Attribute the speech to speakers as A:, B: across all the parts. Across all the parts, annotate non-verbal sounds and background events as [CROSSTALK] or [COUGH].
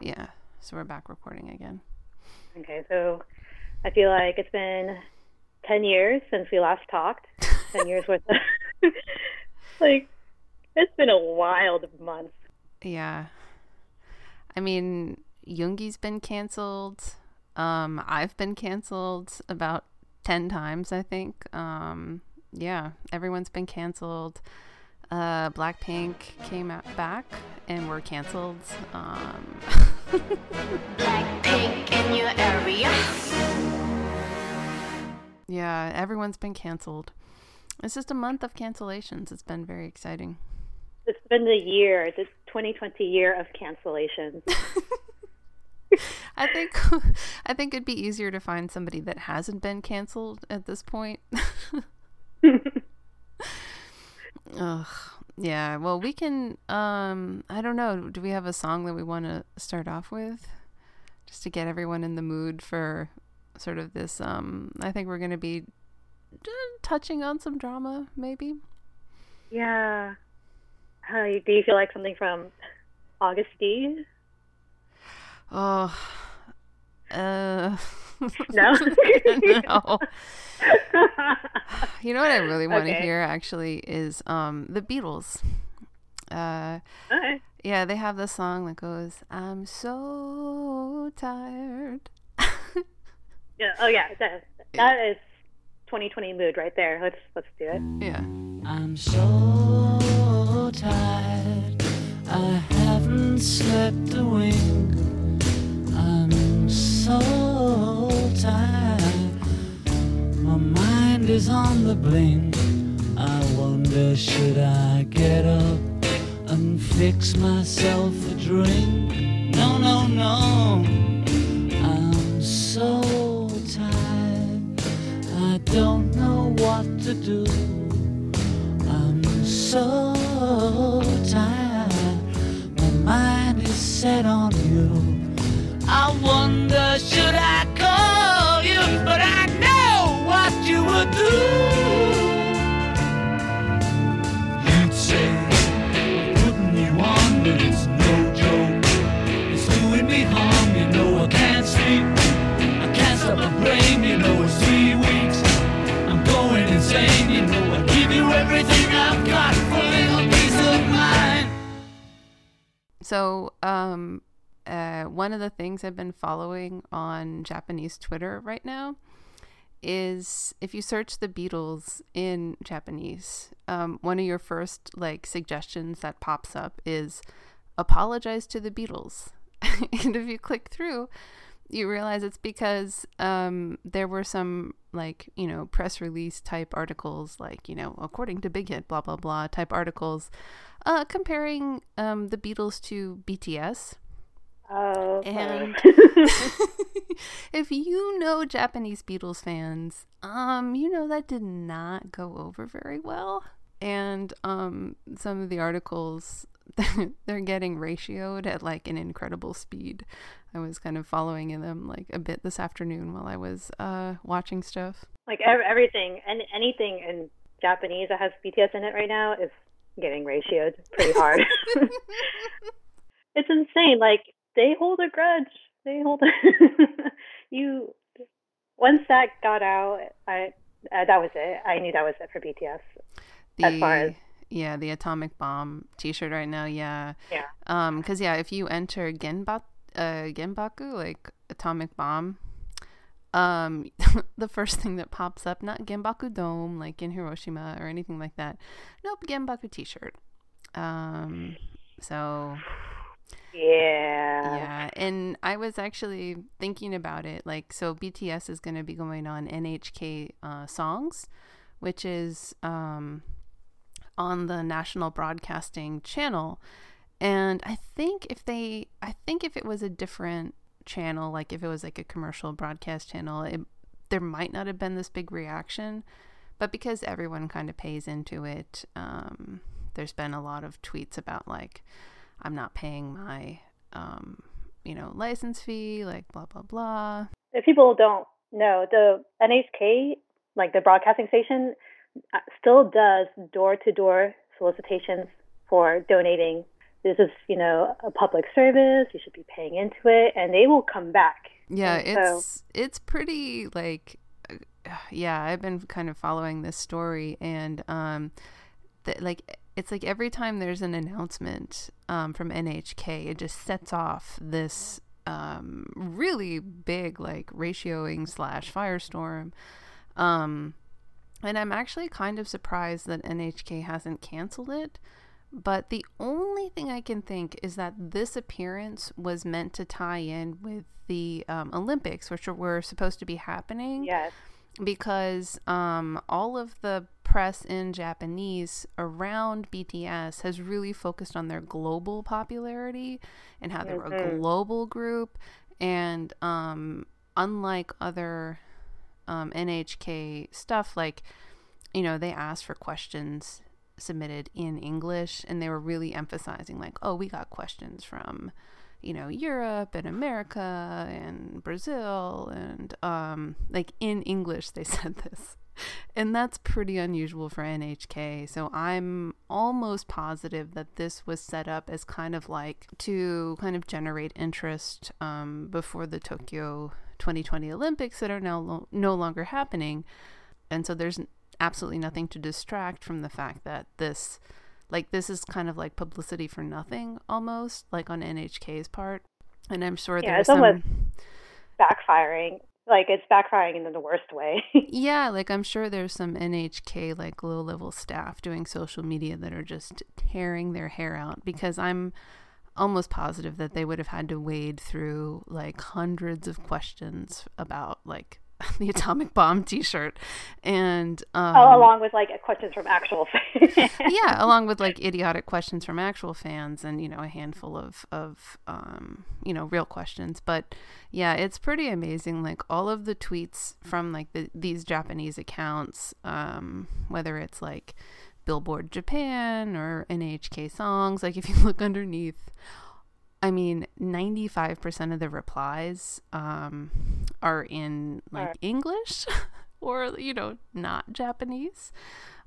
A: Yeah. So we're back recording again.
B: Okay, so I feel like it's been 10 years since we last talked. [LAUGHS] 10 years worth of. [LAUGHS] like, it's been a wild month.
A: Yeah. I mean, Yoongi's been canceled. Um, I've been canceled about 10 times, I think. Um, yeah, everyone's been canceled. Uh, Blackpink came out back and were canceled. Um, [LAUGHS]
C: Blackpink in your area.
A: yeah, everyone's been canceled. It's just a month of cancellations. It's been very exciting.
B: It's been the year, the 2020 year of cancellations. [LAUGHS]
A: I think [LAUGHS] I think it'd be easier to find somebody that hasn't been canceled at this point. Ugh. Yeah. Well, we can. Um, I don't know. Do we have a song that we want to start off with, just to get everyone in the mood for sort of this? Um, I think we're going to be touching on some drama, maybe.
B: yeah. Uh, do you feel like something from Agust D?
A: Oh. Uh. [LAUGHS]
B: No?
A: no. [LAUGHS] You know what I really want to
B: Okay.
A: hear actually is um the Beatles. Uh
B: Okay.
A: yeah, they have this song that goes, I'm so tired.
B: Yeah. Oh, yeah. That, that is 2020 mood right there. Let's let's do it.
A: Yeah.
D: I'm so tired. I haven't slept a wink. So tired. My mind is on the blink. I wonder should I get up and fix myself a drink? No, no, no. I'm so tired. I don't know what to do. I'm so tired. My mind is set on you. I wonder should I call you, but I know what you would do. You'd say, on, but it's no joke. It's doing me harm, you know I can't sleep. I can't stop my brain, you know it's three weeks. I'm going insane, you know I give you everything I've got for peace of mind.
A: So, um uh one of the things I've been following on Japanese Twitter right now is if you search the Beatles in Japanese, um, one of your first like suggestions that pops up is apologize to the Beatles. [LAUGHS] and if you click through, you realize it's because um, there were some like you know press release type articles, like you know according to Big Hit, blah blah blah type articles, uh, comparing um, the Beatles to BTS.
B: Oh.
A: And [LAUGHS] [LAUGHS] if you know Japanese Beatles fans, um, you know that did not go over very well. And um, some of the articles, [LAUGHS] they're getting ratioed at like an incredible speed. I was kind of following them like a bit this afternoon while I was uh, watching stuff.
B: like ev- everything and anything in Japanese that has BTS in it right now is getting ratioed pretty hard. it's insane. Like they hold a grudge. They hold. a [LAUGHS] you once that got out, I uh, that was it. I knew that was it for BTS.
A: The,
B: As far as-
A: yeah, the atomic bomb T-shirt right now, yeah.
B: Yeah.
A: Um, because yeah, if you enter Genba, uh, Genbaku, like atomic bomb, um, [LAUGHS] the first thing that pops up, not Genbaku Dome, like in Hiroshima or anything like that. Nope, Genbaku T-shirt. Um, so
B: Yeah.
A: yeah, and I was actually thinking about it. Like, so BTS is going to be going on NHK uh, Songs, which is um, on the national broadcasting channel. And I think if they, I think if it was a different channel, like if it was like a commercial broadcast channel, it, there might not have been this big reaction. But because everyone kind of pays into it, um, there's been a lot of tweets about like, I'm not paying my, um, you know, license fee, like blah blah blah.
B: If people don't know, the NHK, like the broadcasting station, uh, still does door to door solicitations for donating this is, you know, a public service. You should be paying into it, and they will come back.
A: Yeah,
B: And
A: it's
B: so-
A: it's pretty like uh, yeah, I've been kind of following this story and um th- like it's like every time there's an announcement um from NHK, it just sets off this um really big like ratioing slash firestorm. Um and I'm actually kind of surprised that NHK hasn't canceled it. But the only thing I can think is that this appearance was meant to tie in with the um, Olympics, which were supposed to be happening
B: Yes.
A: because um, all of the press in Japanese around BTS has really focused on their global popularity and how they're a
B: Mhm.
A: global group. And um, unlike other um, NHK stuff, like, you know, they asked for questions submitted in English and they were really emphasizing, like, oh, we got questions from you know Europe and America and Brazil and um like in English they [LAUGHS] said this. And that's pretty unusual for NHK. So I'm almost positive that this was set up as kind of like to kind of generate interest um, before the Tokyo 2020 Olympics that are now lo- no longer happening. And so there's absolutely nothing to distract from the fact that this like this is kind of like publicity for nothing almost like on NHK's part and I'm sure
B: Yeah,
A: there's some
B: almost- Backfiring. Like it's backfiring in the worst way. [LAUGHS]
A: yeah like I'm sure there's some NHK like low level staff doing social media that are just tearing their hair out because I'm almost positive that they would have had to wade through like hundreds of questions about like [LAUGHS] the atomic bomb t-shirt and um
B: oh, along with like questions from actual fans. [LAUGHS]
A: yeah, along with like [LAUGHS] idiotic questions from actual fans and you know a handful of of um, you know real questions. But yeah, it's pretty amazing. Like all of the tweets from like the, these Japanese accounts, um, whether it's like Billboard Japan or NHK Songs, like if you look underneath. I mean, 95% of the replies um, are in like
B: Right.
A: English [LAUGHS] or, you know, not Japanese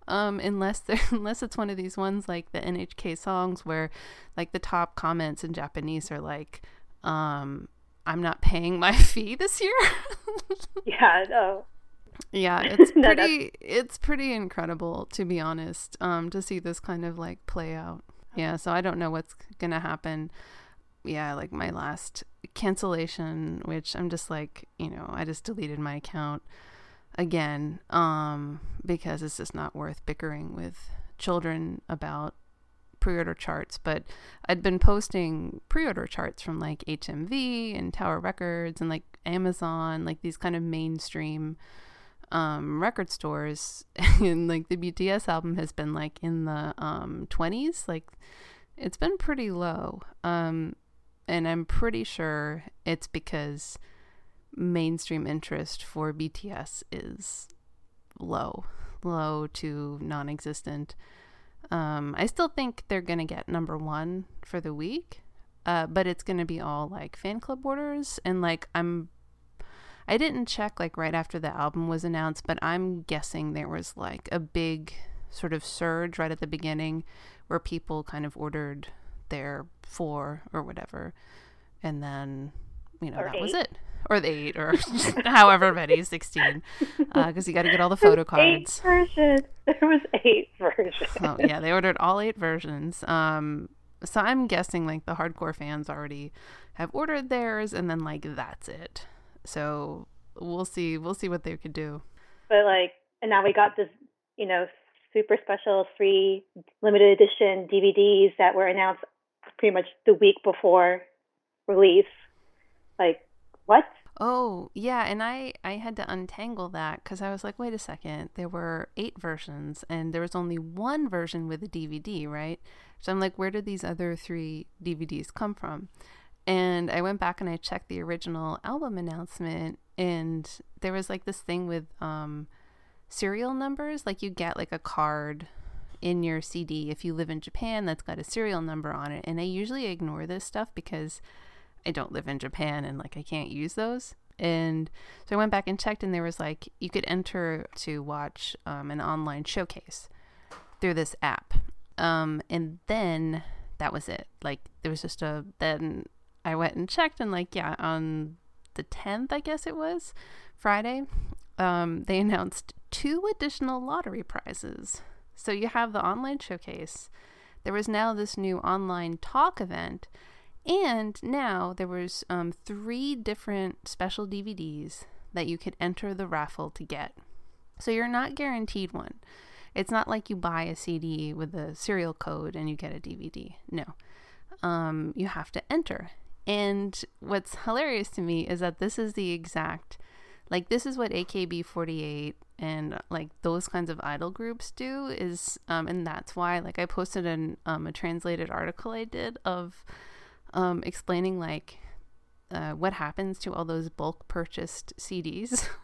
A: um unless [LAUGHS] unless it's one of these ones like the NHK songs where like the top comments in Japanese are like um I'm not paying my [LAUGHS] fee this year.
B: yeah, no.
A: yeah, it's
B: No,
A: pretty it's pretty incredible to be honest um to see this kind of like play out. Yeah, so I don't know what's going to happen. Yeah, like my last cancellation which I'm just like, you know, I just deleted my account again um because it's just not worth bickering with children about pre-order charts. But i'd been posting pre-order charts from like hmv and tower records and like amazon like these kind of mainstream um record stores. [LAUGHS] And like the bts album has been like in the um 20s like it's been pretty low. Um and i'm pretty sure it's because mainstream interest for BTS is low, low to non existent. Um, I still think they're going to get number one for the week, uh, but it's going to be all like fan club orders. And like, I'm, I didn't check like right after the album was announced, but I'm guessing there was like a big sort of surge right at the beginning where people kind of ordered their four or whatever. And then, you know,
B: Or
A: that was it. Or the eight or [LAUGHS] however many 16 because you got to get all the [LAUGHS] photo cards
B: Eight versions. [LAUGHS] There was eight versions.
A: oh yeah they ordered all eight versions. Um so i'm guessing like the hardcore fans already have ordered theirs and then like that's it. So we'll see we'll see what they could do.
B: But like, and now we got this, you know, super special three limited edition DVDs that were announced pretty much the week before release. Like, what?
A: Oh, yeah, and I I had to untangle that cuz I was like, wait a second, there were 8 versions and there was only one version with a DVD, right? So I'm like, where did these other 3 DVDs come from? And I went back and I checked the original album announcement and there was like this thing with um serial numbers, like you get like a card in your CD if you live in Japan that's got a serial number on it. And I usually ignore this stuff because I don't live in Japan and like I can't use those. And so I went back and checked, and there was like you could enter to watch um, an online showcase through this app. Um, and then that was it. Like there was just a then I went and checked and like yeah, on the 10th, I guess it was, Friday, um, they announced two additional lottery prizes. So you have the online showcase. There was now this new online talk event, and now there was um, three different special DVDs that you could enter the raffle to get. So you're not guaranteed one. It's not like you buy a CD with a serial code and you get a DVD. No. Um, you have to enter. And what's hilarious to me is that this is the exact, like, this is what AKB48 and like those kinds of idol groups do is, um, and that's why, like, I posted an, um, a translated article I did of um, explaining, like, uh, what happens to all those bulk purchased CDs. [LAUGHS]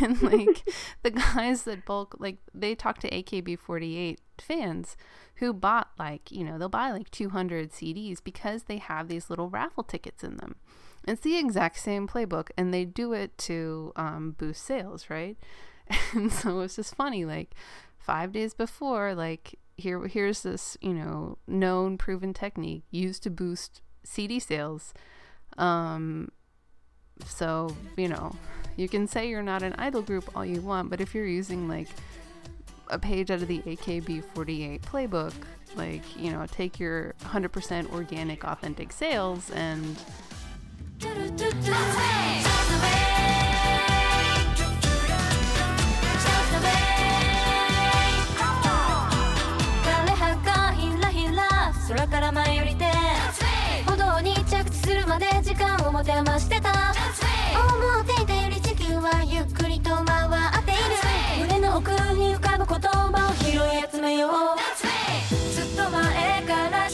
A: and like [LAUGHS] the guys that bulk like they talk to AKB48 fans who bought like you know they'll buy like 200 CDs because they have these little raffle tickets in them. It's the exact same playbook, and they do it to um, boost sales, right? [LAUGHS] And so it's just funny, like five days before, like here here's this you know known proven technique used to boost CD sales. Um, so you know you can say you're not an idol group all you want, but if you're using like a page out of the AKB48 playbook, like, you know, take your 100% organic, authentic sales and.
E: 空からりて歩道に着地するまで時間をてしてた。思っていたより地球はゆっくりと回っている。胸の奥に浮かぶ言葉を拾い集めよう。ずっと前から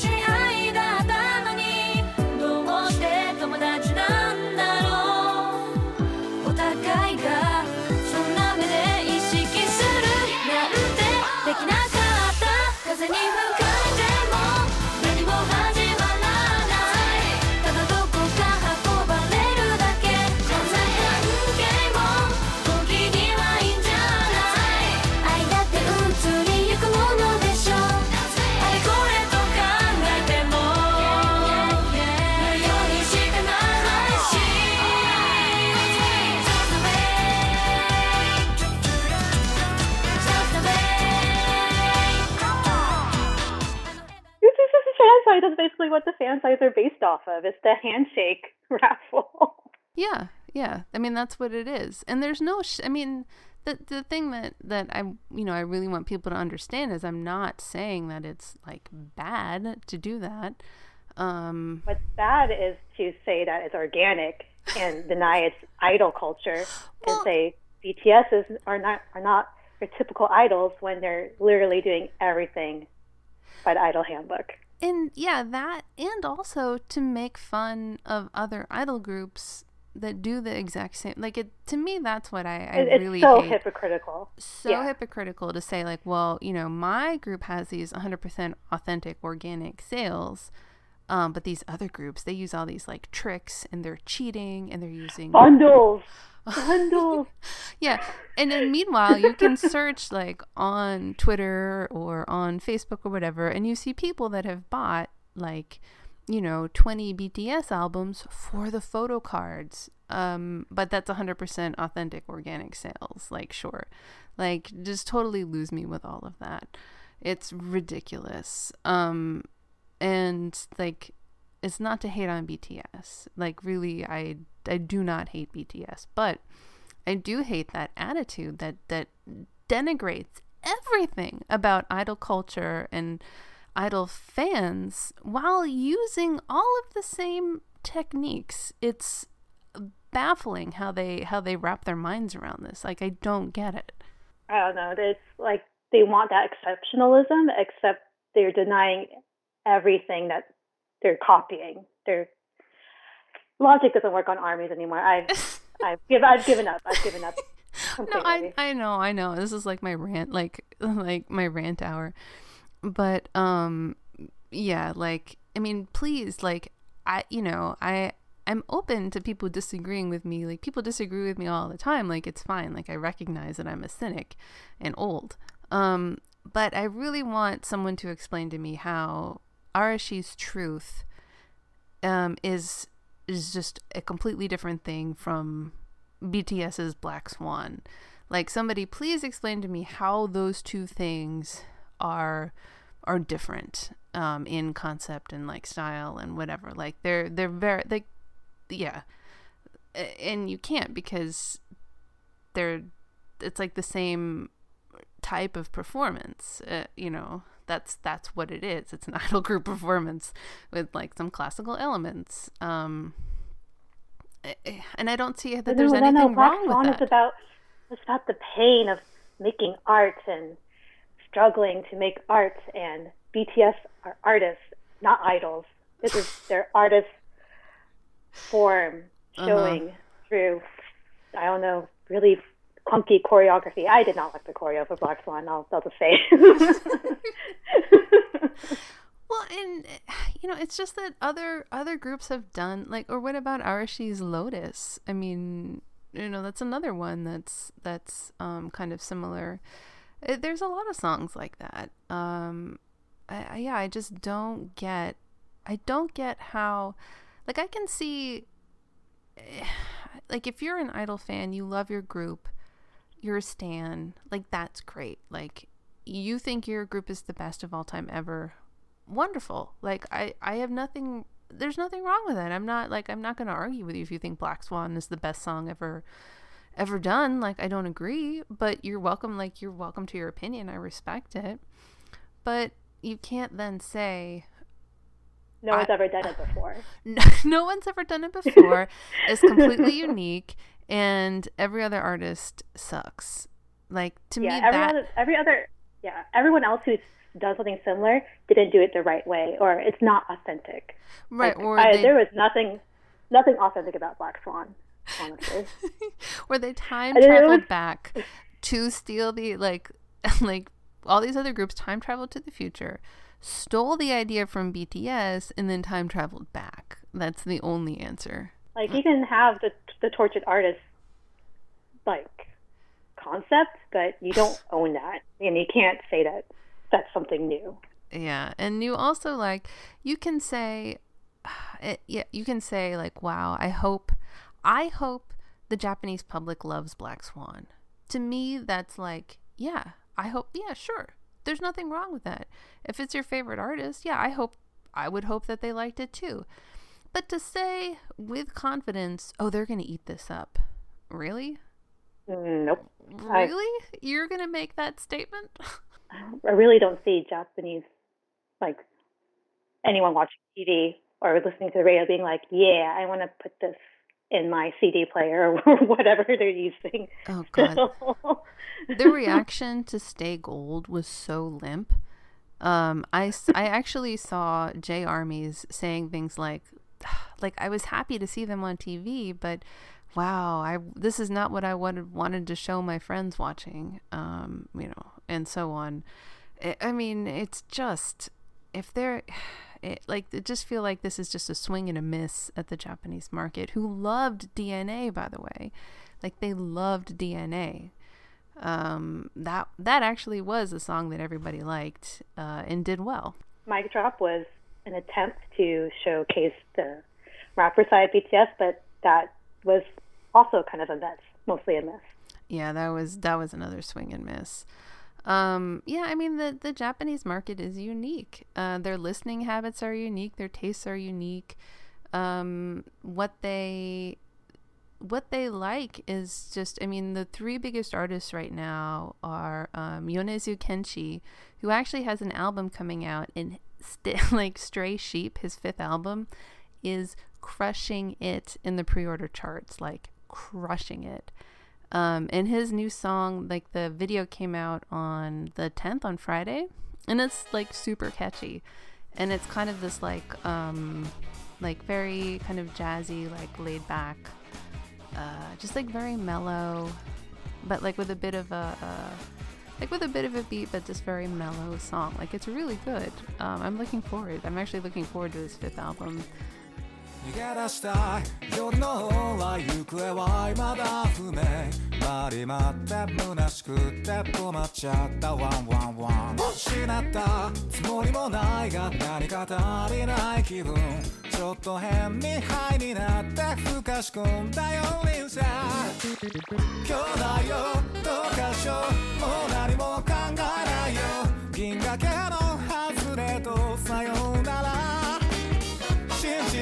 B: that's basically what the fan sites are based off of. It's the handshake [LAUGHS] raffle.
A: Yeah, yeah. I mean, that's what it is. And there's no. Sh- I mean, the the thing that that I you know I really want people to understand is I'm not saying that it's like bad to do that. Um,
B: What's bad is to say that it's organic and [LAUGHS] deny its idol culture well, and say BTS is are not are not your typical idols when they're literally doing everything by the idol handbook
A: and yeah, that and also to make fun of other idol groups that do the exact same like it to me that's what i, I
B: it's
A: really
B: so
A: hate.
B: hypocritical
A: so yeah. hypocritical to say like well you know my group has these 100% authentic organic sales um, but these other groups they use all these like tricks and they're cheating and they're using
B: bundles bundles [LAUGHS]
A: yeah and then meanwhile you can search like on twitter or on facebook or whatever and you see people that have bought like you know 20 bts albums for the photo cards. Um but that's 100% authentic organic sales like sure. Like just totally lose me with all of that. It's ridiculous. Um and like it's not to hate on bts like really i I do not hate BTS, but I do hate that attitude that that denigrates everything about idol culture and idol fans while using all of the same techniques. It's baffling how they how they wrap their minds around this. Like I don't get it.
B: I don't know. It's like they want that exceptionalism, except they're denying everything that they're copying. They're logic doesn't work on armies anymore. I've [LAUGHS] I've, give, I've given up. I've given up.
A: Completely. [LAUGHS] No, I I know, I know. This is like my rant, like [LAUGHS] like my rant hour. But um, yeah, like I mean, please, like I, you know, I I'm open to people disagreeing with me. Like people disagree with me all the time. Like it's fine. Like I recognize that I'm a cynic and old. Um, but I really want someone to explain to me how Arashi's Truth um, is is just a completely different thing from BTS's Black Swan. Like somebody please explain to me how those two things are are different um, in concept and like style and whatever. Like they're they're very like yeah, and you can't because they're it's like the same type of performance. Uh, you know, that's that's what it is. It's an [LAUGHS] idol group performance with like some classical elements. Um, eh, eh, and I don't see that there's no, anything no, no. wrong
B: Black
A: with that.
B: It's about it's about the pain of making art and struggling to make art. And BTS are artists, not idols. This is [LAUGHS] their artist form uh-huh. showing uh-huh. through I don't know really clunky choreography. I did not like the choreo for Black Swan. I'll, I'll just say. [LAUGHS]
A: well, and you know, it's just that other other groups have done like, or what about Arashi's Lotus? I mean, you know, that's another one that's that's um, kind of similar. Uh, there's a lot of songs like that. Um, I, I, yeah, I just don't get. I don't get how, like, I can see, [SIGHS] like, if you're an idol fan, you love your group you're a stan, like that's great. Like you think your group is the best of all time ever. Wonderful. Like I I have nothing there's nothing wrong with it. I'm not like I'm not going to argue with you if you think Black Swan is the best song ever ever done. Like I don't agree, but you're welcome like you're welcome to your opinion. I respect it. But you can't then say
B: no one's I, ever done it before. [LAUGHS]
A: No, no one's ever done it before. it's completely [LAUGHS] unique and every other artist sucks. Like to
B: yeah,
A: me,
B: every
A: that
B: other, every other yeah, everyone else who's done something similar didn't do it the right way, or it's not authentic.
A: Right.
B: Like,
A: or
B: I,
A: they...
B: there was nothing, nothing authentic about Black Swan, honestly. [LAUGHS]
A: or they time traveled back [LAUGHS] to steal the like, [LAUGHS] like all these other groups time traveled to the future, stole the idea from BTS, and then time traveled back. That's the only answer.
B: Like you can have the the tortured artist like concept, but you don't [LAUGHS] own that, and you can't say that that's something new.
A: Yeah, and you also like you can say, [SIGHS] it, yeah, you can say like, wow, I hope, I hope the Japanese public loves Black Swan. To me, that's like, yeah, I hope, yeah, sure. There's nothing wrong with that. If it's your favorite artist, yeah, I hope, I would hope that they liked it too. But to say with confidence, oh, they're going to eat this up. Really?
B: Nope.
A: Really? I, You're going to make that statement?
B: I really don't see Japanese, like, anyone watching TV or listening to the radio being like, yeah, I want to put this in my CD player or [LAUGHS] whatever they're using.
A: Oh, God. the reaction to Stay Gold was so limp. Um, I, I actually saw J Armies saying things like, [SIGHS] like I was happy to see them on TV, but wow, I this is not what I wanted wanted to show my friends watching, um, you know, and so on. I, mean, it's just if they're [SIGHS] it, like it just feel like this is just a swing and a miss at the Japanese market, who loved DNA by the way, like they loved DNA. Um, that that actually was a song that everybody liked uh, and did well.
B: Mic Drop was an attempt to showcase the rapper side of BTS, but that was also kind of a miss, mostly a miss.
A: Yeah, that was that was another swing and miss. Um, yeah, I mean the the Japanese market is unique. Uh, their listening habits are unique. Their tastes are unique. Um, what they what they like is just I mean the three biggest artists right now are um, Yonezu Kenshi, who actually has an album coming out in st- [LAUGHS] like Stray Sheep, his fifth album, is crushing it in the pre-order charts, like crushing it. Um, and his new song, like the video came out on the 10th on Friday, and it's like super catchy, and it's kind of this like um, like very kind of jazzy, like laid back, uh, just like very mellow, but like with a bit of a, a like with a bit of a beat, but just very mellow song. Like it's really good. Um, I'm looking forward. I'm actually looking forward to his fifth album.
C: 逃げ出したい夜の方は行方は未だ不明。待り待って虚しくって止まっちゃったワンワンワン。失ったつもりもないが何か足りない気分。ちょっと変にハイになってふかし込んだよリンさ兄弟よどうかしよう。もう何も考えないよ。銀河系の外れとさよなら。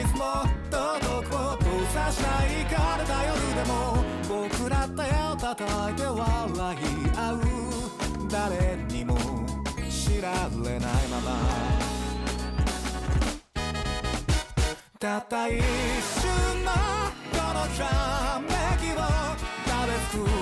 C: 真実も道徳を閉ざしないかれた夜でも僕ら手を叩いて笑い合う誰にも知られないまま。たった一瞬のこのひらめきを食べつく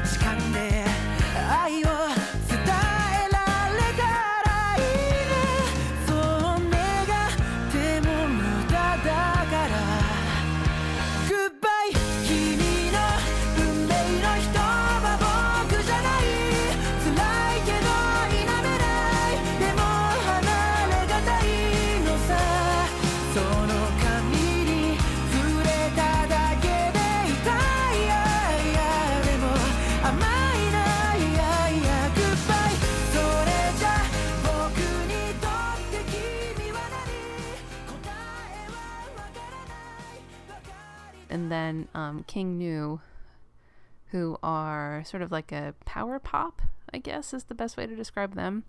A: and then um, King Gnu, who are sort of like a power pop, I guess is the best way to describe them.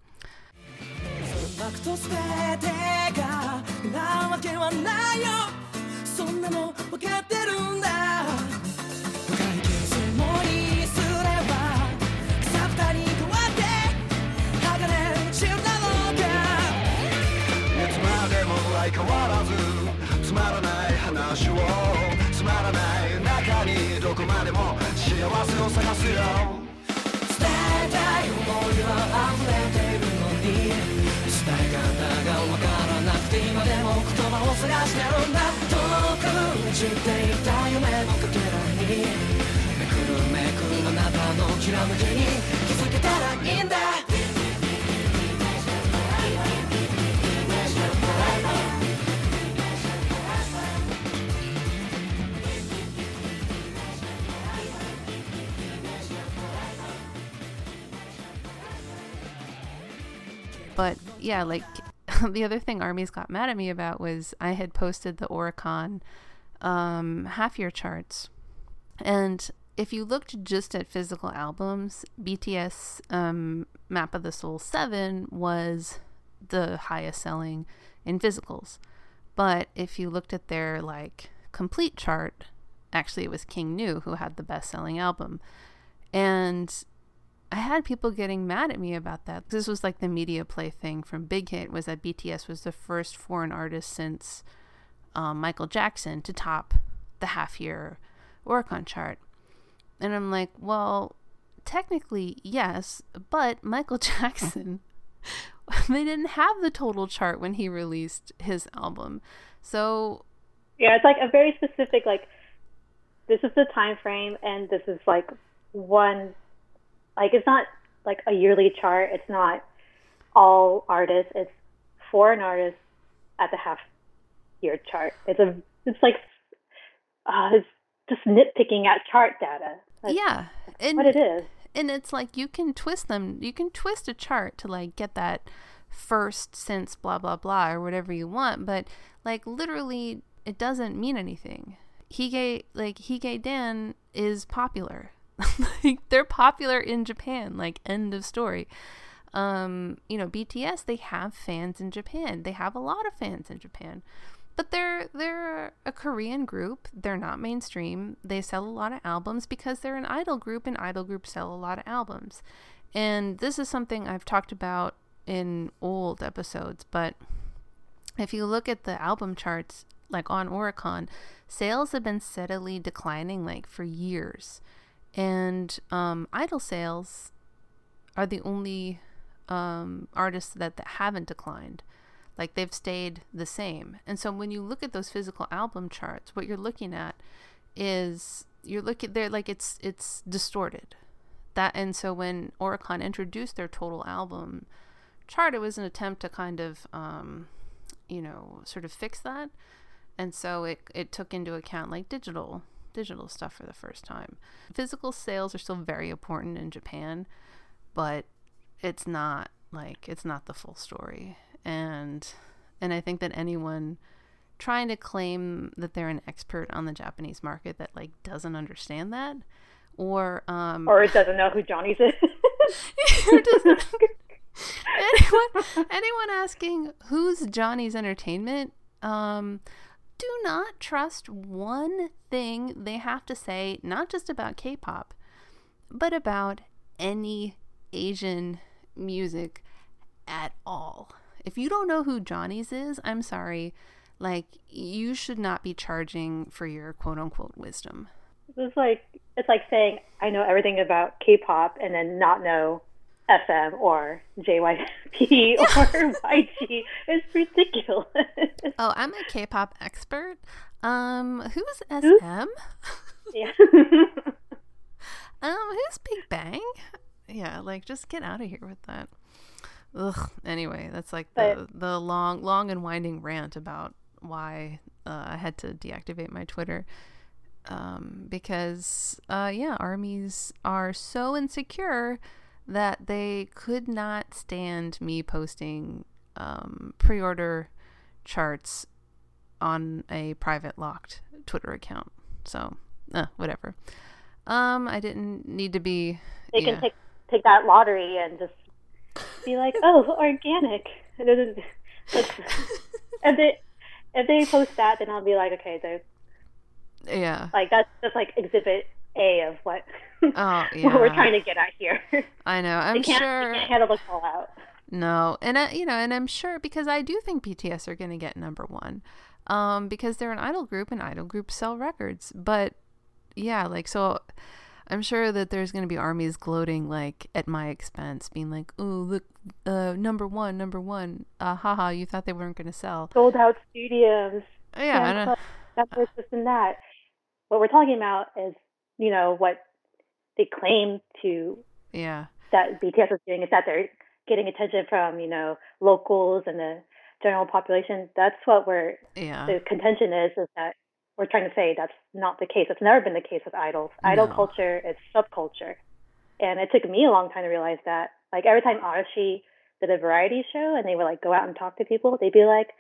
C: まらない中にどこまでも幸せを探すよ。
F: 伝えたい思いは溢れているのに。伝え方がわからなくて今でも言葉を探してるんだ遠くに散っていた夢のかけらにめくるめくるあなたのきらめきに気づけたらいいんだ。
A: Yeah, like [LAUGHS] the other thing armies got mad at me about was I had posted the Oricon um, half year charts. And if you looked just at physical albums, BTS um, Map of the Soul 7 was the highest selling in physicals. But if you looked at their like complete chart, actually it was King Gnu who had the best selling album. And I had people getting mad at me about that. This was like the media play thing from Big Hit was that BTS was the first foreign artist since um, Michael Jackson to top the half year Oricon chart. And I'm like, well, technically, yes, but Michael [LAUGHS] Jackson, [LAUGHS] they didn't have the total chart when he released his album. So,
B: Yeah, it's like a very specific like this is the time frame and this is like one like it's not like a yearly chart. It's not all artists. It's foreign artists at the half year chart. It's a it's like uh, it's just nitpicking at chart data. That's
A: yeah. And,
B: what it is.
A: and it's like you can twist them you can twist a chart to like get that first since blah blah blah or whatever you want but like literally it doesn't mean anything hige like hige dan is popular [LAUGHS] like they're popular in japan like end of story um you know bts they have fans in japan they have a lot of fans in japan but they're they're a Korean group. They're not mainstream. They sell a lot of albums because they're an idol group, and idol groups sell a lot of albums. And this is something I've talked about in old episodes, but if you look at the album charts, like on Oricon, sales have been steadily declining like for years. And um, Idol sales are the only um, artists that, that haven't declined. Like they've stayed the same. And so when you look at those physical album charts, what you're looking at is you're looking there like it's it's distorted. That and so when Oricon introduced their total album chart, it was an attempt to kind of um, you know, sort of fix that. And so it it took into account like digital digital stuff for the first time. Physical sales are still very important in Japan, but it's not like it's not the full story. And and I think that anyone trying to claim that they're an expert on the Japanese market that like doesn't understand that or um
B: Or it doesn't know who Johnny's is. [LAUGHS]
A: doesn't [LAUGHS] [LAUGHS] anyone anyone asking who's Johnny's Entertainment um do not trust one thing they have to say not just about K-pop but about any Asian music at all. If you don't know who Johnny's is, I'm sorry, like you should not be charging for your quote unquote wisdom.
B: It's like it's like saying I know everything about K-pop and then not know SM or JYP [LAUGHS] or YG. is ridiculous.
A: Oh, I'm a K-pop expert. Um, who's
B: Who?
A: SM? [LAUGHS]
B: yeah. [LAUGHS]
A: Um, who's Big Bang? Yeah, like just get out of here with that. Ugh. Anyway, that's like the the long, long and winding rant about why uh, I had to deactivate my Twitter. Um, because uh, yeah, armies are so insecure that they could not stand me posting um, pre-order charts on a private locked Twitter account. So, uh, whatever. Um, I didn't need to be.
B: They
A: yeah.
B: can take take that lottery and just be like, oh, organic. And it is- it's- if they if they post that, then I'll be like, okay, they're
A: yeah.
B: like that's just like exhibit A of what
A: Oh, yeah. [LAUGHS]
B: what we're trying to get at here.
A: I know. [LAUGHS] I'm
B: can't
A: sure.
B: they can't handle the call out.
A: No, and I, you know, and I'm sure because I do think BTS are going to get number one, um, because they're an idol group and idol groups sell records. But yeah, like so, I'm sure that there's going to be armies gloating like at my expense, being like, "Oh, look, uh, number one, number one, uh, haha, you thought they weren't going to sell."
B: Sold out stadiums.
A: Yeah, I
B: fan
A: know.
B: club, that this, and that. What we're talking about is, you know, what they claim to
A: yeah,
B: that BTS is doing is that they're getting attention from, you know, locals and the general population. That's what we're
A: yeah,
B: the contention is is that we're trying to say that's not the case. It's never been the case with idols. Idol
A: No.
B: culture is subculture. And it took me a long time to realize that. Like every time Arashi did a variety show and they would like go out and talk to people, they'd be like,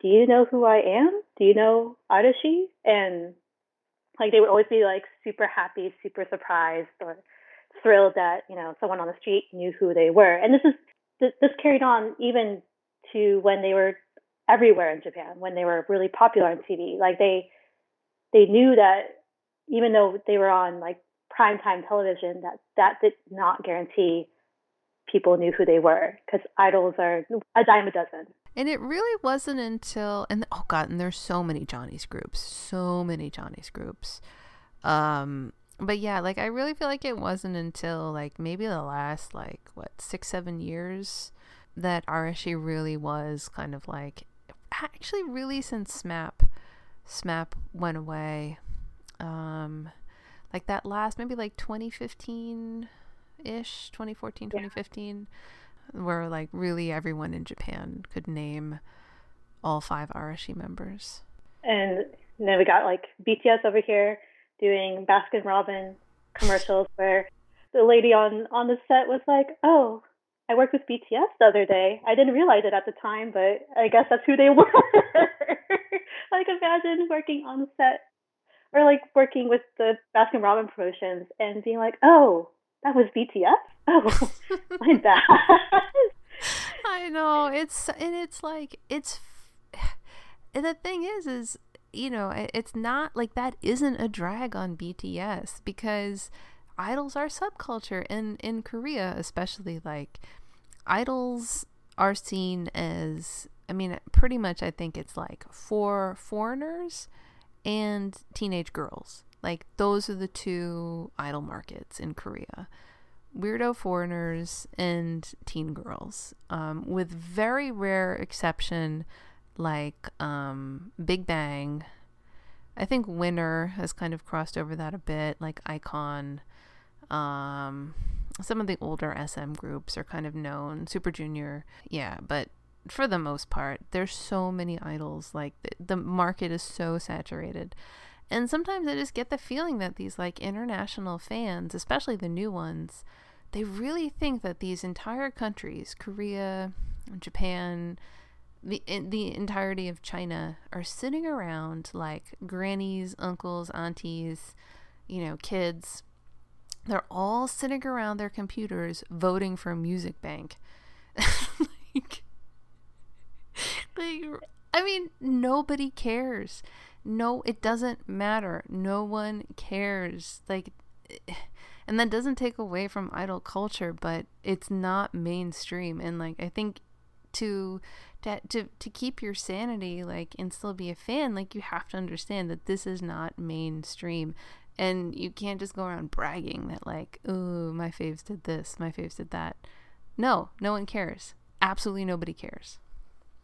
B: Do you know who I am? Do you know Arashi? And like they would always be like super happy, super surprised or thrilled that, you know, someone on the street knew who they were. And this is this, carried on even to when they were everywhere in Japan when they were really popular on TV. Like they they knew that even though they were on like primetime television, that that did not guarantee people knew who they were because idols are a dime a dozen.
A: And it really wasn't until and oh god, and there's so many Johnny's groups, so many Johnny's groups. Um but yeah, like I really feel like it wasn't until like maybe the last like what, 6 7 years that Arashi really was kind of like actually really since SMAP SMAP went away. Um like that last maybe like 2015 ish, 2014 2015 where like really everyone in Japan could name all five Arashi members.
B: And then we got like BTS over here doing Baskin Robin commercials [LAUGHS] where the lady on on the set was like, "Oh, I worked with BTS the other day. I didn't realize it at the time, but I guess that's who they [LAUGHS] were." like imagine working on the set or like working with the Baskin Robin promotions and being like, "Oh, that was BTS." Oh, [LAUGHS] my bad. [LAUGHS]
A: I know it's and it's like it's and the thing is is you know it's not like that isn't a drag on BTS because idols are subculture and in Korea especially like idols are seen as I mean, pretty much, I think it's like for foreigners and teenage girls. Like, those are the two idol markets in Korea weirdo foreigners and teen girls, um, with very rare exception like um, Big Bang. I think Winner has kind of crossed over that a bit, like iKON. Um, some of the older SM groups are kind of known. Super Junior, yeah, but for the most part, there's so many idols. Like the, the market is so saturated. And sometimes I just get the feeling that these like international fans, especially the new ones, they really think that these entire countries, Korea, Japan, the eh, the entirety of China are sitting around like grannies, uncles, aunties, you know, kids. They're all sitting around their computers voting for Music Bank. [LAUGHS] like, like, I mean, nobody cares. No, it doesn't matter. No one cares. Like, [SIGHS] and that doesn't take away from idol culture, but it's not mainstream. And like, I think to to to, to keep your sanity, like, and still be a fan, like, you have to understand that this is not mainstream. And you can't just go around bragging that, like, oh, my faves did this, my faves did that. No, no one cares. Absolutely nobody cares.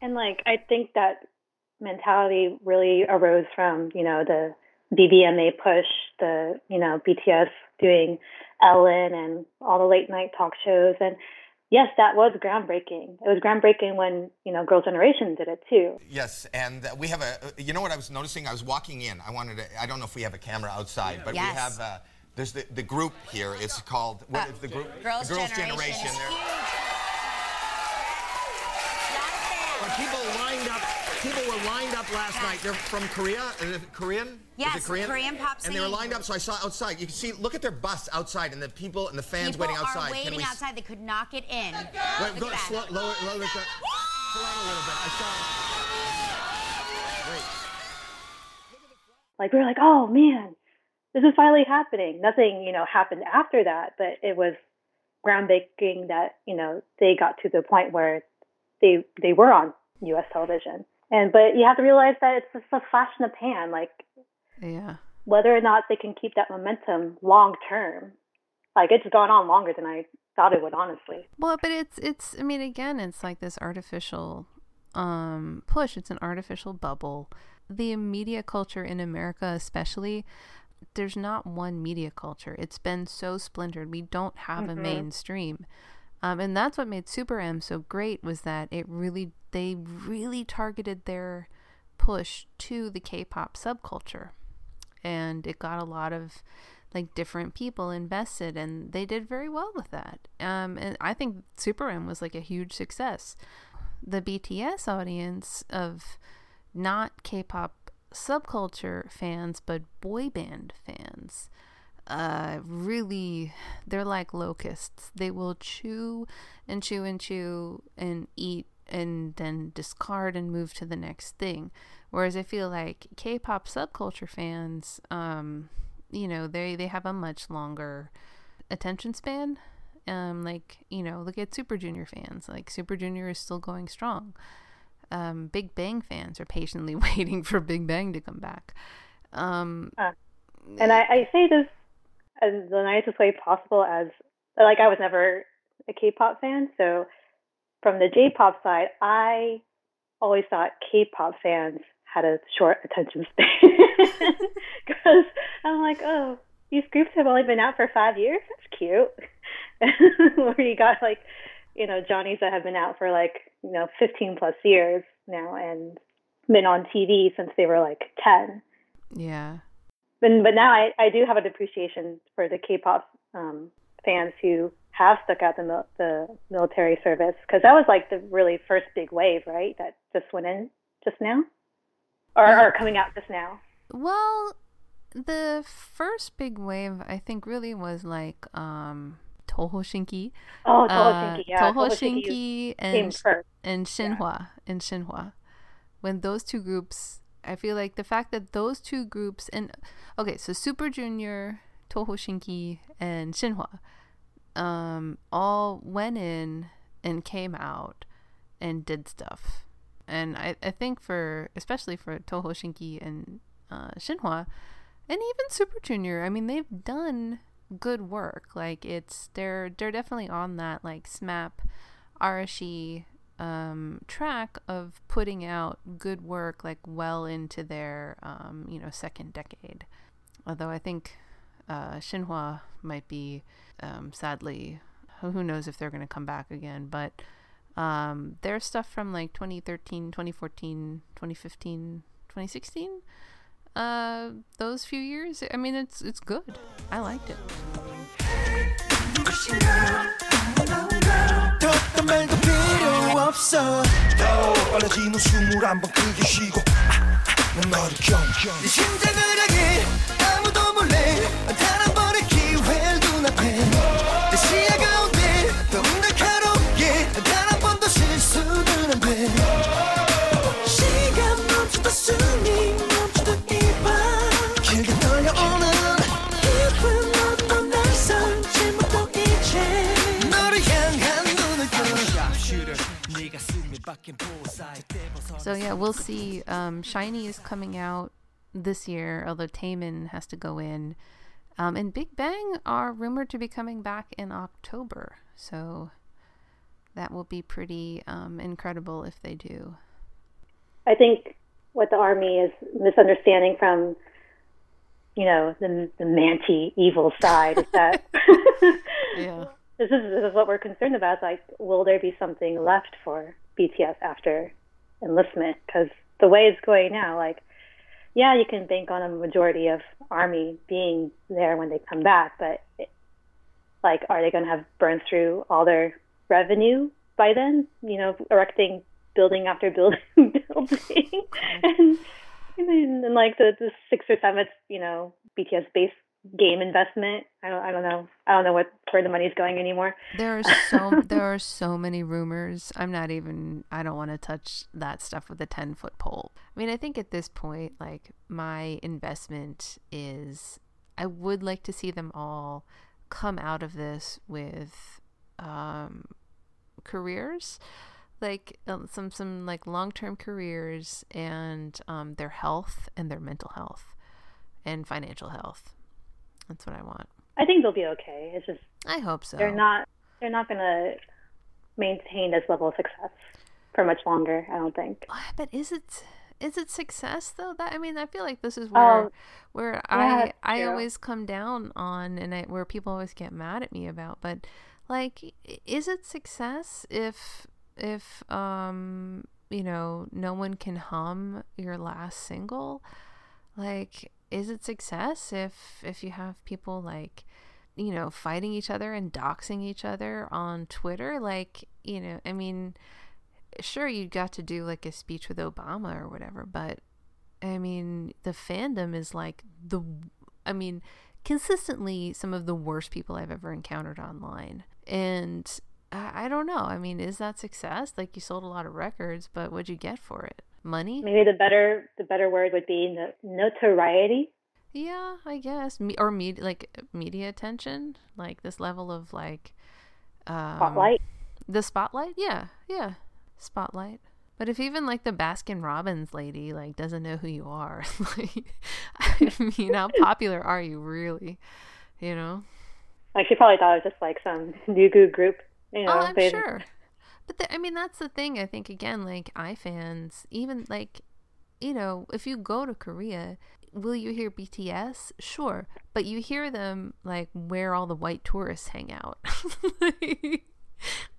B: And like I think that mentality really arose from, you know, the BBMA push, the, you know, BTS doing Ellen and all the late night talk shows. And yes, that was groundbreaking. It was groundbreaking when, you know, Girls' Generation did it too.
G: Yes, and uh, we have a. You know what I was noticing? I was walking in. I wanted to. I don't know if we have a camera outside, but we have. Uh, there's the, the group here. It's called what is the group?
E: Girls'
G: the Girls'
E: Generation is
G: They're-
E: huge.
G: But people lined up. People were lined up last night. They're from Korea. Is it Korean?
E: Yes,
G: is it Korean?
E: Korean pop
G: And they were lined up. So I saw outside. You can see. Look at their bus outside, and the people and the fans
E: People
G: waiting outside.
E: are waiting
G: can we?
E: outside. They could not get in.
G: Wait,
E: Look
G: go
E: at
G: slow, lower, lower the. Slow down a little bit. I saw. Wait.
B: Like we were like, oh man, this is finally happening. Nothing, you know, happened after that, but it was groundbreaking that, you know, they got to the point where they they were on US television. And but you have to realize that it's just a flash in the pan, like
A: Yeah.
B: whether or not they can keep that momentum long term. Like it's gone on longer than I thought it would, honestly.
A: Well, but it's it's I mean again, it's like this artificial um push. It's an artificial bubble. The media culture in America especially there's not one media culture. It's been so splintered. We don't have a mainstream. Um, and that's what made Super M so great was that it really they really targeted their push to the K-pop subculture. And it got a lot of like different people invested and they did very well with that. Um, and I think Super M was like a huge success. The BTS audience of not K-pop subculture fans but boy band fans uh really they're like locusts. They will chew and chew and chew and eat and then discard and move to the next thing. Whereas i feel like k-pop subculture fans um you know they they have a much longer attention span. Um like you know look at super junior fans. Like super junior is still going strong. Um big bang fans are patiently [LAUGHS] waiting for big bang to come back. Um
B: And I, I say this as the nicest way possible as like I was never a K-pop fan, so from the J-pop side, I always thought K-pop fans had a short attention span [LAUGHS] [LAUGHS] because I'm like, oh, these groups have only been out for five years. That's cute. [LAUGHS] Where you got like, you know, Johnny's that have been out for like, you know, 15 plus years now and been on TV since they were like 10
A: yeah
B: but but now I, I do have a appreciation for the K-pop um, fans who have stuck out the mil- the military service because that was like the really first big wave, right? That just went in just now, or, or coming out just now.
A: Well, the first big wave, I think, really was like um, Toho Shinki.
B: Oh, Toho
A: Uh,
B: yeah,
A: Toho
B: Shinki
A: Shinki and and Shinhwa and Shinhwa. When those two groups, I feel like the fact that those two groups and okay, so Super Junior, Toho Shinki, and Shinhwa, um, all went in and came out and did stuff. and I, I think for especially for Toho Shinki and uh, Shinhwa, and even Super Junior, I mean they've done good work. Like it's they're they're definitely on that like SMAP, Arashi um, track of putting out good work like well into their um, you know second decade. Although I think uh, Shinhwa might be um, sadly who knows if they're going to come back again, but um, there's stuff from like 2013, 2014, 2015, 2016. Uh, those few years, I mean, it's it's good. I liked it.
C: 어떤 말도 필요 없어. 더 빨라지는 숨을 한번 크게 쉬고. 아, 아, 난 너를 경경 네 심장을 향해 아무도 몰래. 단한 번의 기회를 눈앞에
A: So yeah, we'll see. Um, SHINee is coming out this year, although Taemin has to go in. Um, and Big Bang are rumored to be coming back in October, so that will be pretty um, incredible if they do.
B: I think what the army is misunderstanding from, you know, the the Manti evil side is that [LAUGHS]
A: Yeah. [LAUGHS]
B: this is this is what we're concerned about. Like, will there be something left for BTS after enlistment? Because the way it's going now, like, yeah, you can bank on a majority of army being there when they come back, but it, like, are they going to have burned through all their revenue by then? You know, erecting building after [LAUGHS] building, building, [LAUGHS] and, and then and like the, the sixth or seventh, you know, BTS base game investment. I don't, I don't know, I don't know what where the money's going anymore.
A: There are [LAUGHS] so there are so many rumors. I'm not even I don't want to touch that stuff with a 10 foot pole. I mean, I think at this point like my investment is I would like to see them all come out of this with um careers like um, some some like long-term careers and um their health and their mental health and financial health. That's what I want.
B: I think they'll be okay. It's just
A: I hope so.
B: they're not they're not going to maintain this level of success for much longer. I don't think.
A: But is it is it success though? That I mean, I feel like this is where
B: Oh,
A: where
B: yeah,
A: I I always come down on and I, where people always get mad at me about. But like, is it success if if um you know no one can hum your last single? Like, is it success if if you have people like you know fighting each other and doxing each other on Twitter? Like, you know, I mean sure you got to do like a speech with Obama or whatever, but I mean the fandom is like the I mean consistently some of the worst people I've ever encountered online. And I, I don't know. I mean, is that success? Like you sold a lot of records, but what'd you get for it? Money?
B: Maybe the better the better word would be no, notoriety.
A: Yeah, I guess. Me- or media like media attention, like this level of like um,
B: Spotlight.
A: The spotlight? Yeah, yeah. Spotlight. But if even like the Baskin Robbins lady like doesn't know who you are, [LAUGHS] like I mean, how [LAUGHS] popular are you really? You know?
B: Like she probably thought it was just like some new group. You know,
A: oh, I'm sure. But the, I mean, that's the thing. I think again, like iFans, even like, you know, if you go to Korea, will you hear BTS? Sure, but you hear them like where all the white tourists hang out. [LAUGHS]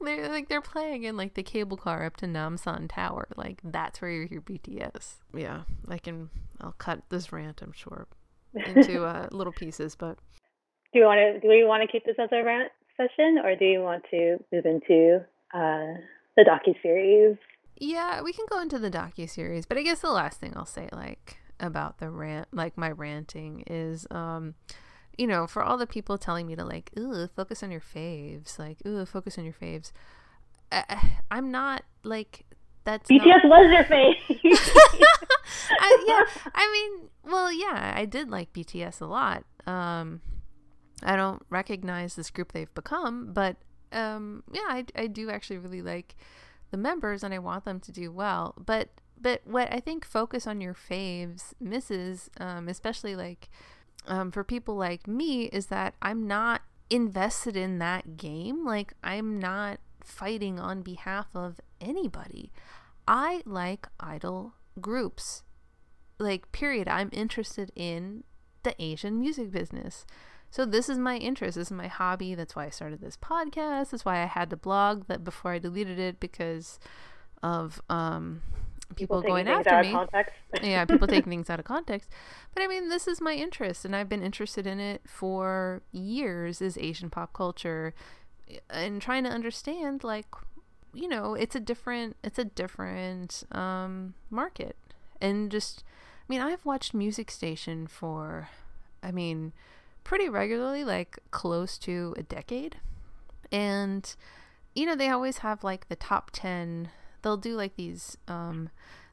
A: they're like they're playing in like the cable car up to Namsan Tower. Like that's where you hear BTS. Yeah, I can. I'll cut this rant. I'm sure [LAUGHS] into uh, little pieces, but
B: Do you want to do we want to keep this as a rant session, or do you want to move into uh, the docu series?
A: Yeah, we can go into the docu series, but I guess the last thing I'll say, like about the rant, like my ranting, is, um, you know, for all the people telling me to like, ooh, focus on your faves, like, ooh, focus on your faves. I, I'm not like that's not-
B: BTS was your face. [LAUGHS]
A: I, yeah, I mean, well, yeah, I did like BTS a lot. Um, I don't recognize this group they've become, but um, yeah, I, I do actually really like the members and I want them to do well. But but what I think focus on your faves misses, um, especially like um, for people like me, is that I'm not invested in that game. Like I'm not fighting on behalf of anybody. I like idol groups. Like period. I'm interested in the Asian music business. So this is my interest. This is my hobby. That's why I started this podcast. That's why I had the blog that before I deleted it because of um, people,
B: taking
A: going after me. [LAUGHS] Yeah, people taking things out of context. But I mean, this is my interest, and I've been interested in it for years. Is Asian pop culture, and trying to understand, like, you know, it's a different, it's a different um, market, and just, I mean, I've watched Music Station for, I mean, pretty regularly, like close to a decade, and you know, they always have like the top ten. They'll do like these. Um,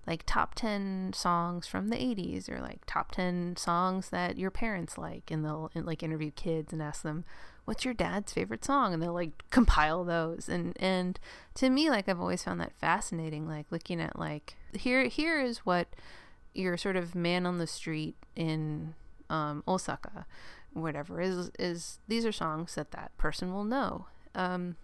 A: like top 10 songs from the 80s or like top 10 songs that your parents like and they'll like interview kids and ask them what's your dad's favorite song and they'll like compile those and and to me like I've always found that fascinating like looking at like here here is what your sort of man on the street in um, Osaka whatever is is these are songs that that person will know. Um,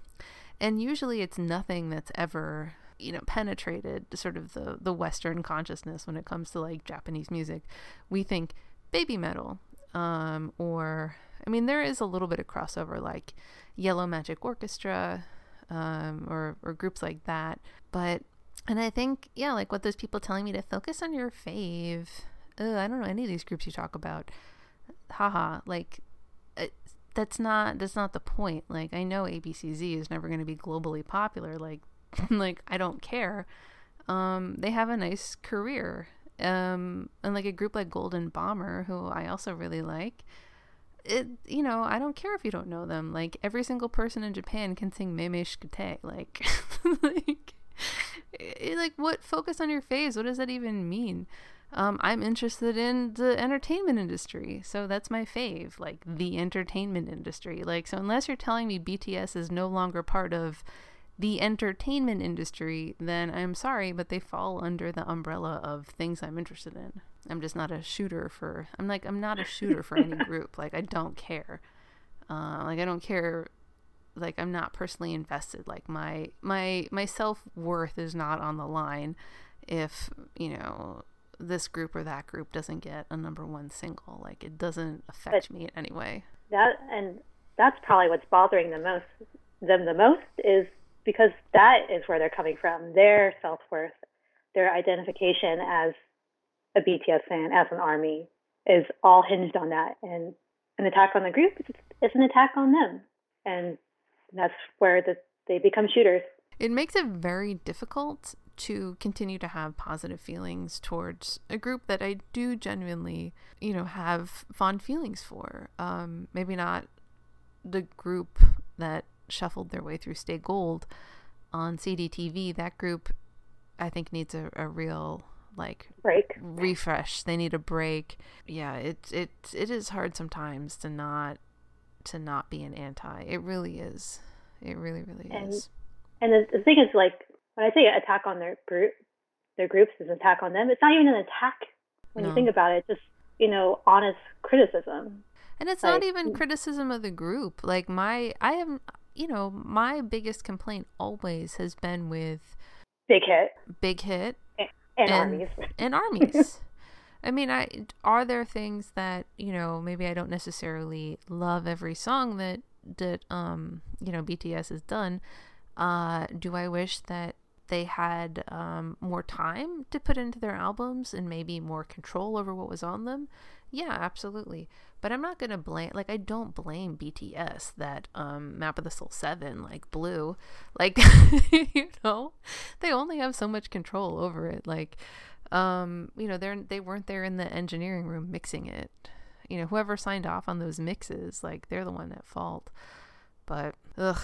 A: and usually it's nothing that's ever you know penetrated sort of the the western consciousness when it comes to like japanese music. We think Babymetal um or i mean there is a little bit of crossover like yellow magic orchestra um or or groups like that. But and i think yeah like what those people telling me to focus on your fave Ugh, i don't know any of these groups you talk about haha like uh, that's not that's not the point like i know A.B.C-Z is never going to be globally popular like [LAUGHS] like I don't care. Um, they have a nice career. Um, and like a group like Golden Bomber, who I also really like, it you know I don't care if you don't know them. Like every single person in Japan can sing Memeshikute. Like, [LAUGHS] like, it, like what focus on your phase? What does that even mean? Um, I'm interested in the entertainment industry, so that's my fave. Like the entertainment industry. Like so, unless you're telling me BTS is no longer part of the entertainment industry, then I'm sorry, but they fall under the umbrella of things I'm interested in. I'm just not a shooter for. I'm like I'm not a shooter for any [LAUGHS] group. Like I don't care. Uh, like I don't care. Like I'm not personally invested. Like my my my self worth is not on the line if you know this group or that group doesn't get a number one single. Like it doesn't affect
B: But-
A: me in any way.
B: That and that's probably what's bothering them most them the most is because that is where they're coming from. Their self worth, their identification as a BTS fan, as an army, is all hinged on that. And an attack on the group is, is an attack on them, and that's where the, they become shooters.
A: It makes it very difficult to continue to have positive feelings towards a group that I do genuinely, you know, have fond feelings for. Um, maybe not the group that shuffled their way through Stay Gold on CDTV. That group, I think, needs a, a real like
B: Break.
A: refresh. They need a break. Yeah, it's it it is hard sometimes to not to not be an anti. It really is. It really really
B: And-
A: is.
B: And the, the thing is, like, when I say attack on their group, their groups is an attack on them. It's not even an attack when
A: No.
B: you think about it. It's just you know honest criticism.
A: And it's not even criticism of the group. Like my I am, you know, my biggest complaint always has been with
B: Big hit
A: Big Hit
B: and,
A: And-
B: armies. [LAUGHS]
A: and armies. I mean, I are there things that, you know, maybe I don't necessarily love every song that that um, you know, BTS has done. Uh do I wish that they had um, more time to put into their albums and maybe more control over what was on them. Yeah, absolutely. But I'm not gonna blame like I don't blame BTS that um, Map of the Soul Seven like blew. Like [LAUGHS] you know, they only have so much control over it. Like um, you know, they're they weren't there in the engineering room mixing it. You know, whoever signed off on those mixes, like they're the one at fault. But ugh.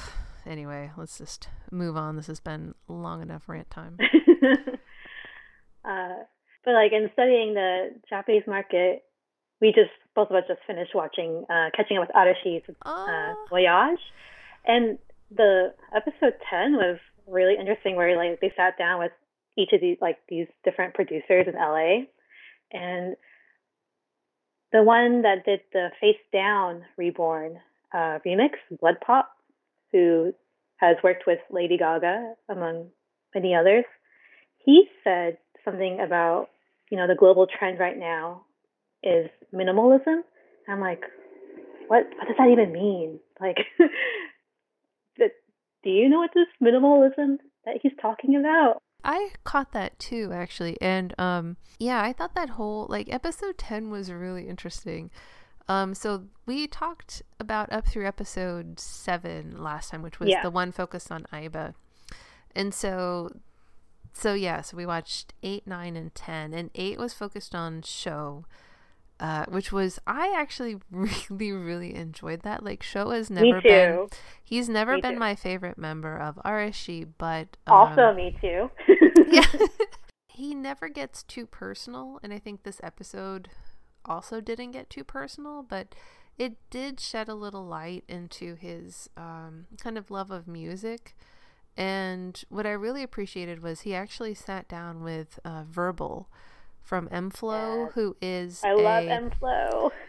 A: Anyway, let's just move on. This has been long enough rant time. [LAUGHS]
B: uh, but like in studying the Japanese market, we just both of us just finished watching uh, Catching Up with Arashi's uh,
A: Oh.
B: Voyage, and the episode ten was really interesting where like they sat down with each of these like these different producers in LA and the one that did the Face Down Reborn uh, remix, BloodPop, who has worked with Lady Gaga among many others, he said something about you know the global trend right now is minimalism. I'm like, what? What does that even mean? Like, [LAUGHS] do you know what this minimalism that he's talking about?
A: I caught that too, actually. And um, yeah, I thought that whole like episode 10 was really interesting. Um, so we talked about up through episode seven last time, which was
B: Yeah.
A: the one focused on Aiba. And so, so yeah, so we watched eight, nine, and 10. And eight was focused on Sho. Uh, which was I actually [LAUGHS] really really enjoyed that. Like Sho has never been he's never
B: Me
A: been
B: too.
A: my favorite member of Arashi, but
B: Also,
A: um,
B: me too. [LAUGHS]
A: yeah. [LAUGHS] he never gets too personal, and I think this episode also didn't get too personal, but it did shed a little light into his um, kind of love of music. And what I really appreciated was he actually sat down with uh, Verbal from m-flo,
B: Yes.
A: who is
B: I love
A: a,
B: M Flow.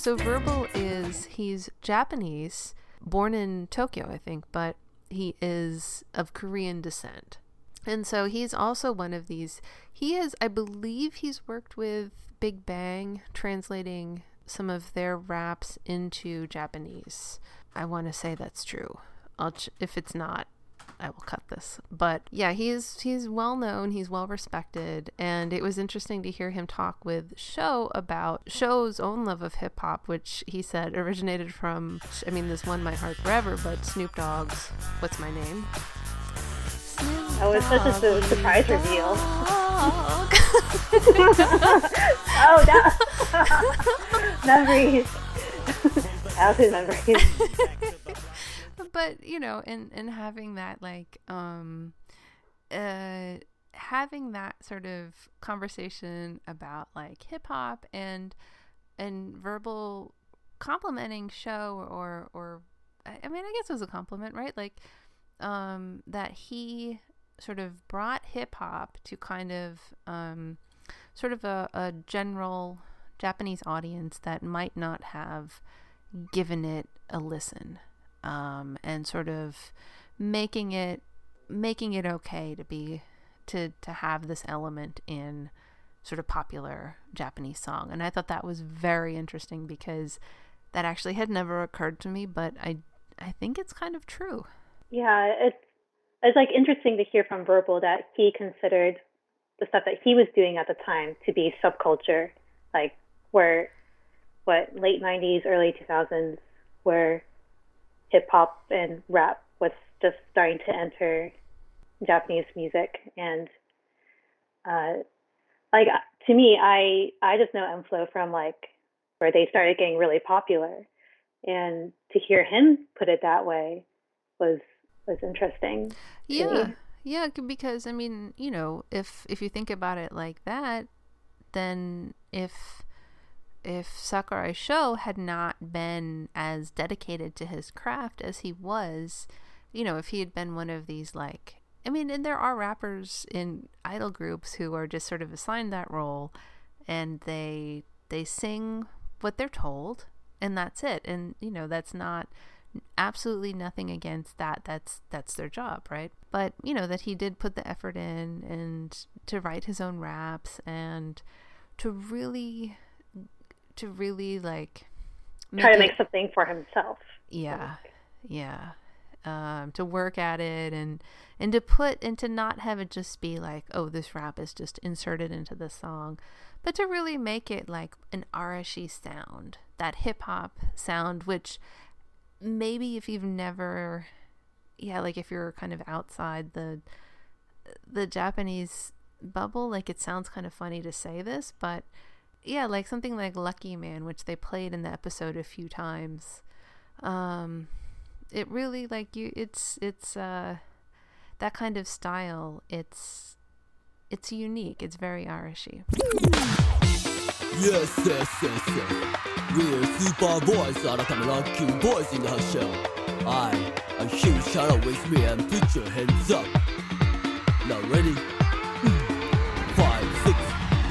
E: so
A: Verbal is he's Japanese, born in Tokyo, I think, but he is of Korean descent. And so he's also one of these. He is, I believe, he's worked with Big Bang, translating some of their raps into Japanese. I want to say that's true. Ch- if it's not, I will cut this. But yeah, he's he's well known, he's well respected, and it was interesting to hear him talk with Sho about Sho's own love of hip hop, which he said originated from I mean this won my heart forever, but Snoop Dogg's What's My Name?
B: That was such a su- surprise reveal. [LAUGHS] Oh, that [LAUGHS] memories. [LAUGHS] Childhood memories.
A: But you know and and having that like um uh having that sort of conversation about like hip hop and and verbal complimenting Sho or or I I mean I guess it was a compliment right? Like um that he sort of brought hip hop to kind of um sort of a, a general Japanese audience that might not have given it a listen um, and sort of making it making it okay to be to to have this element in sort of popular Japanese song. And I thought that was very interesting because that actually had never occurred to me but I I think it's kind of true.
B: Yeah, it's it's like interesting to hear from Verbal that he considered the stuff that he was doing at the time to be subculture, like where what late '90s, early 2000s, where hip hop and rap was just starting to enter Japanese music, and uh, like to me, I I just know m-flo from like where they started getting really popular, and to hear him put it that way was was interesting.
A: Yeah,
B: me.
A: yeah, because I mean, you know, if if you think about it like that, then if if Sakurai Sho had not been as dedicated to his craft as he was, you know, if he had been one of these like I mean, and there are rappers in idol groups who are just sort of assigned that role and they they sing what they're told and that's it. And you know, that's not absolutely nothing against that that's that's their job right but you know that he did put the effort in and to write his own raps and to really to really like
B: Try to
A: it-
B: make something for himself.
A: yeah yeah um to work at it and and to put and to not have it just be like oh this rap is just inserted into the song but to really make it like an arashi sound that hip hop sound, which maybe if you've never, yeah, like if you're kind of outside the the Japanese bubble, like it sounds kind of funny to say this, but yeah, like something like Lucky Man, which they played in the episode a few times. Um, it really like you, it's it's uh that kind of style. It's it's unique. It's very Irishy.
H: Yes, yes, yes, yes. We're Super Boys 改め Lucky Boys in the show. I, a huge out with me and put your hands up. Now ready?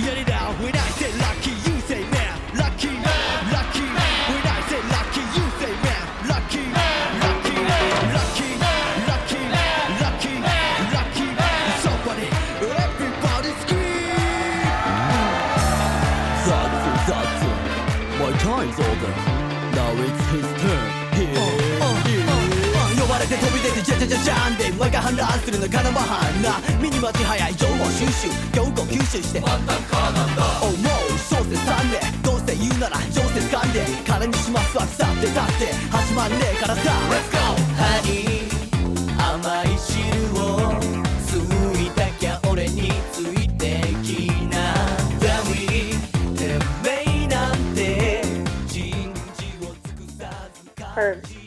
H: Five, six. Get it out. When I lucky, ゃじゃじゃじゃんで毎回反乱するのかなまはんな。ミニマチ早い情報収集強行吸収して。またかな。んだ思う小説3年どうせ言うなら常設噛んで金にしますわ。腐って立って。始まんねえからさ。Let's go! ハニー甘い汁を吸いたきゃ俺についてきな。ダミー。てめえなんて。人事を尽くさず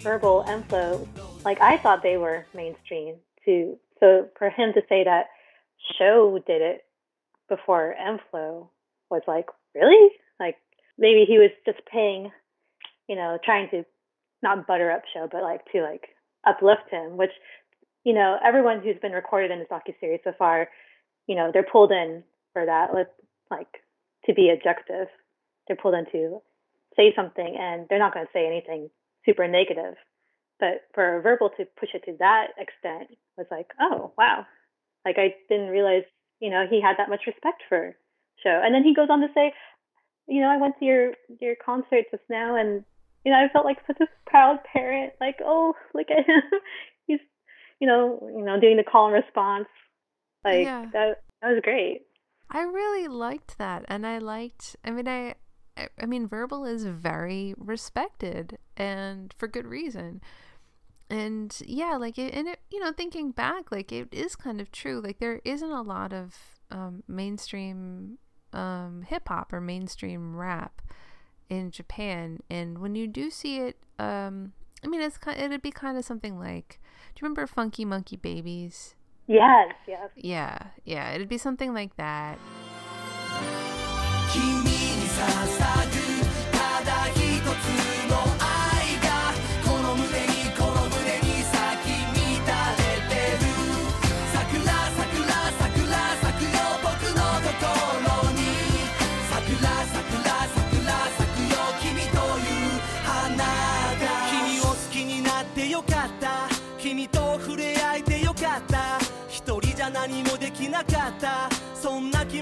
B: verbal and flow, like I thought they were mainstream too. So for him to say that Sho did it before m-flo was like, really? Like maybe he was just paying, you know, trying to not butter up Sho, but like to like uplift him, which, you know, everyone who's been recorded in this docu-series so far, you know, they're pulled in for that, like to be objective. They're pulled in to say something and they're not going to say anything super negative. But for verbal to push it to that extent was like, oh, wow. Like I didn't realize, you know, he had that much respect for Sho. And then he goes on to say, you know, I went to your your concert just now and you know, I felt like such a proud parent, like, oh, look at him. [LAUGHS] He's you know, you know, doing the call and response. Like
A: Yeah.
B: that that was great.
A: I really liked that, and I liked. I mean, I, I- I mean, verbal is very respected, and for good reason. And yeah, like it, and it, you know, thinking back, like it is kind of true. Like there isn't a lot of um, mainstream um, hip hop or mainstream rap in Japan, and when you do see it, um, I mean, it's kind. It'd be kind of something like. Do you remember Funky Monkey Babies?
B: Yes, yes.
A: Yeah, yeah, it'd be something like that.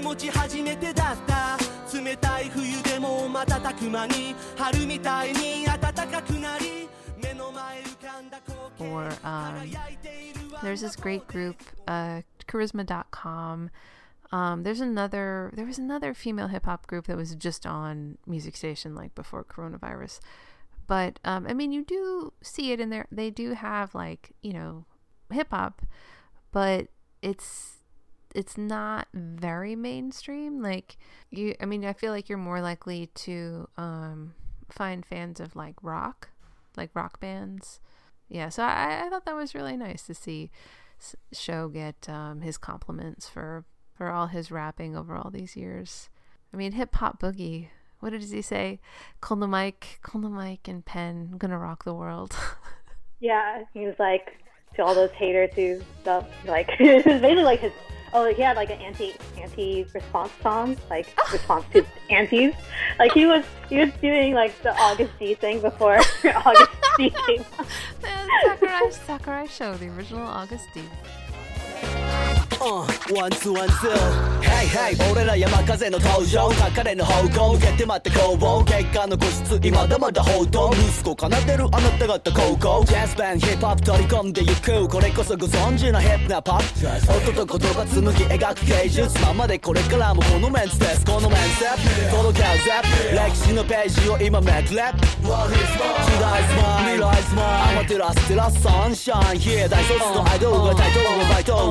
H: そんな気持ち初めてだった冷たい冬でも瞬く間に春みたいに暖かくなり目の前浮かんだ光景
A: or um,
H: 輝いているわ
A: there's this great group uh, charisma.com um, there's another there was another female hip-hop group that was just on music station like before coronavirus but um, i mean you do see it in there they do have like you know hip-hop but it's it's not very mainstream like you i mean i feel like you're more likely to um, find fans of like rock like rock bands. Yeah so i, I thought that was really nice to see Sho get um, his compliments for for all his rapping over all these years. I mean hip hop boogie what did he say? Call the mic call the mic and pen i'm gonna rock the world. [LAUGHS]
B: Yeah, he was like to all those haters who stuff like it was [LAUGHS] basically like his oh he had like an anti anti response song like [GASPS] response to antis. Like he was he was doing like the Agust D thing before [LAUGHS] Agust D came [LAUGHS]
A: sakurai sakurai Sho the original Agust D
H: ワンツーワンツー Hey hey 俺ら山風の登場高値の方向向けて待って工房結果の個室今だまだ報道息子奏でるあなた方高校。ジャズバンヒップホップ取り込んでゆく。これこそご存知のヒップなポップ。音と言葉紡ぎ描く芸術。ままでこれからもこのメンツですこのメンツ届け合うぜ。歴史のページを今めくれ時代スマイル未来スマイルアマテラステラスサン。シャイン Here 大卒のアイドルがタイトルバイト。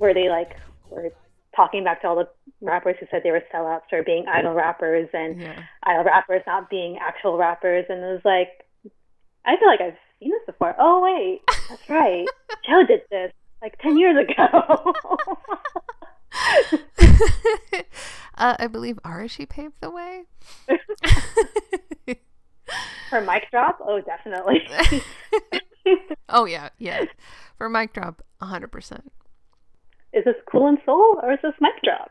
B: where they like were talking back to all the rappers who said they were sellouts or being idol rappers and
A: Yeah.
B: idol rappers not being actual rappers, and it was like, I feel like I've seen this before. Oh wait, that's right, [LAUGHS] Sho did this like ten years ago. [LAUGHS]
A: uh, I believe Arashi paved the way. [LAUGHS]
B: For mic drop, oh definitely.
A: oh yeah, yeah. For mic drop, hundred percent.
B: Is this cool and soul or is this mic drop?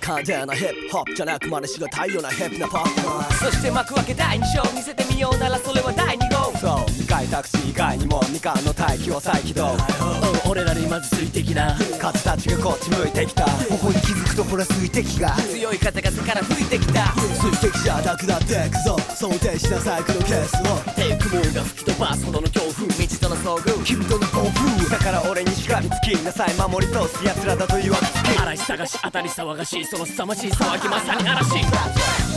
H: カーデなヒップホップじゃなく真似しがたいようなヒップなポップ
F: そして幕開け第2章見せてみようならそれは第2号。
H: そう2回タクシー以外にも2巻の大気を再起動
F: うん俺らにまず水滴な
H: カツたちがこっち向いてきたここに気づくとほら水滴が。
F: 強い風が背から吹いてきた。
H: 水滴じゃなくなっていくぞ。想定しなさいこのケースを。
F: テイクモーが吹き飛ばすほどの恐怖未知との遭遇
H: 君との暴風だから俺にしがみつきなさい。守り通す奴らだというわけつき
F: 嵐探し当たり騒がしい。その凄まじい騒ぎまさに嵐。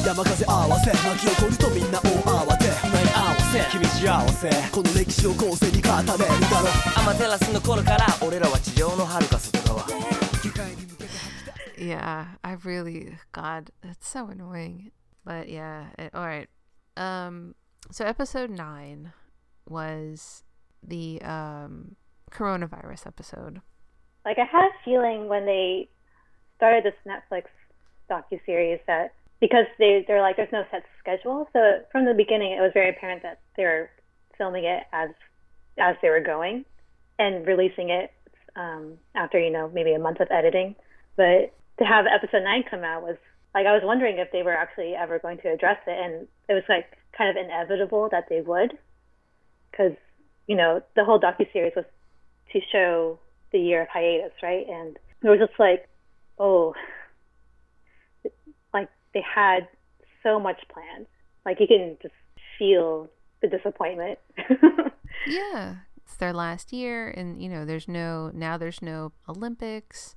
H: 山風合わせ巻き起こるとみんな大慌て。
F: ない合わせ。
H: 君幸せ。この歴史を後世に固めるだろ
F: アマテラスの頃から俺らは地上の遥か外側 [LAUGHS]
A: Yeah, I really God, that's so annoying. But yeah, it, all right. Um so episode 9 was the um coronavirus episode.
B: like I had a feeling when they started this Netflix docu series that because they they're like there's no set schedule, so from the beginning it was very apparent that they were filming it as as they were going and releasing it um, after you know maybe a month of editing. But to have episode nine come out was like I was wondering if they were actually ever going to address it, and it was like kind of inevitable that they would, because you know the whole docu series was to Sho the year of hiatus, right? And it was just like, oh, like they had so much planned. Like you can just feel the disappointment. [LAUGHS]
A: Yeah, it's their last year and you know, there's no now there's no Olympics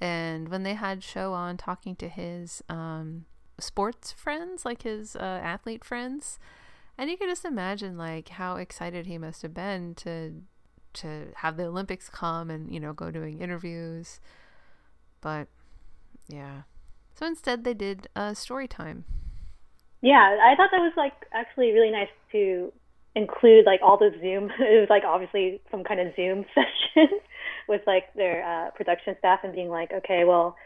A: and when they had show on talking to his um sports friends, like his uh, athlete friends, and you can just imagine like how excited he must have been to to have the Olympics come and you know go doing interviews. But yeah. So instead they did uh, story time.
B: yeah, I thought that was like actually really nice to include like all the Zoom. [LAUGHS] It was like obviously some kind of Zoom [LAUGHS] session [LAUGHS] with like their uh, production staff and being like, okay, well,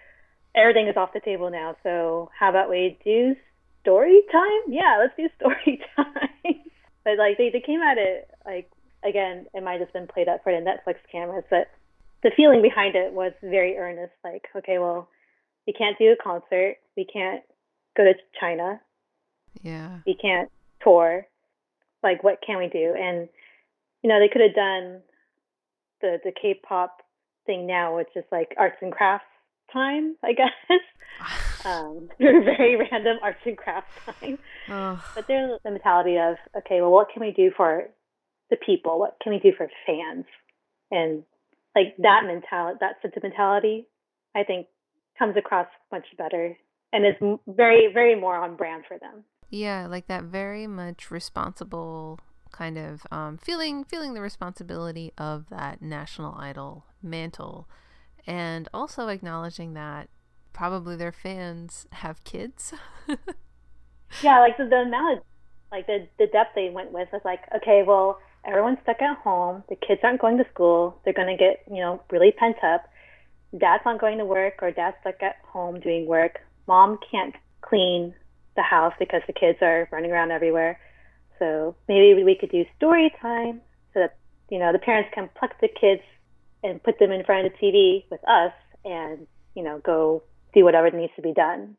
B: everything is off the table now. So how about we do story time? Yeah, let's do story [LAUGHS] time. but like they, they came at it like again, it might have been played up for the Netflix cameras, but the feeling behind it was very earnest. Like, okay, well, we can't do a concert, we can't go to China,
A: Yeah.
B: we can't tour. Like, what can we do? And you know, they could have done the the K-pop thing now, which is like arts and crafts time, I guess. [LAUGHS] um, [LAUGHS] very random arts and crafts time.
A: Ugh.
B: But there's the mentality of, okay, well, what can we do for the people? What can we do for fans? And like that mentality, that sentimentality, I think comes across much better and is very, very more on brand for them.
A: Yeah, like that very much responsible kind of um, feeling feeling the responsibility of that national idol mantle and also acknowledging that probably their fans have kids. [LAUGHS]
B: Yeah, like the, the amount of, like the, the depth they went with was like, okay, well, everyone's stuck at home. The kids aren't going to school. They're going to get, you know, really pent up. Dad's not going to work or dad's stuck at home doing work. Mom can't clean the house because the kids are running around everywhere. So maybe we could do story time so that, you know, the parents can pluck the kids and put them in front of the TV with us and, you know, go do whatever needs to be done.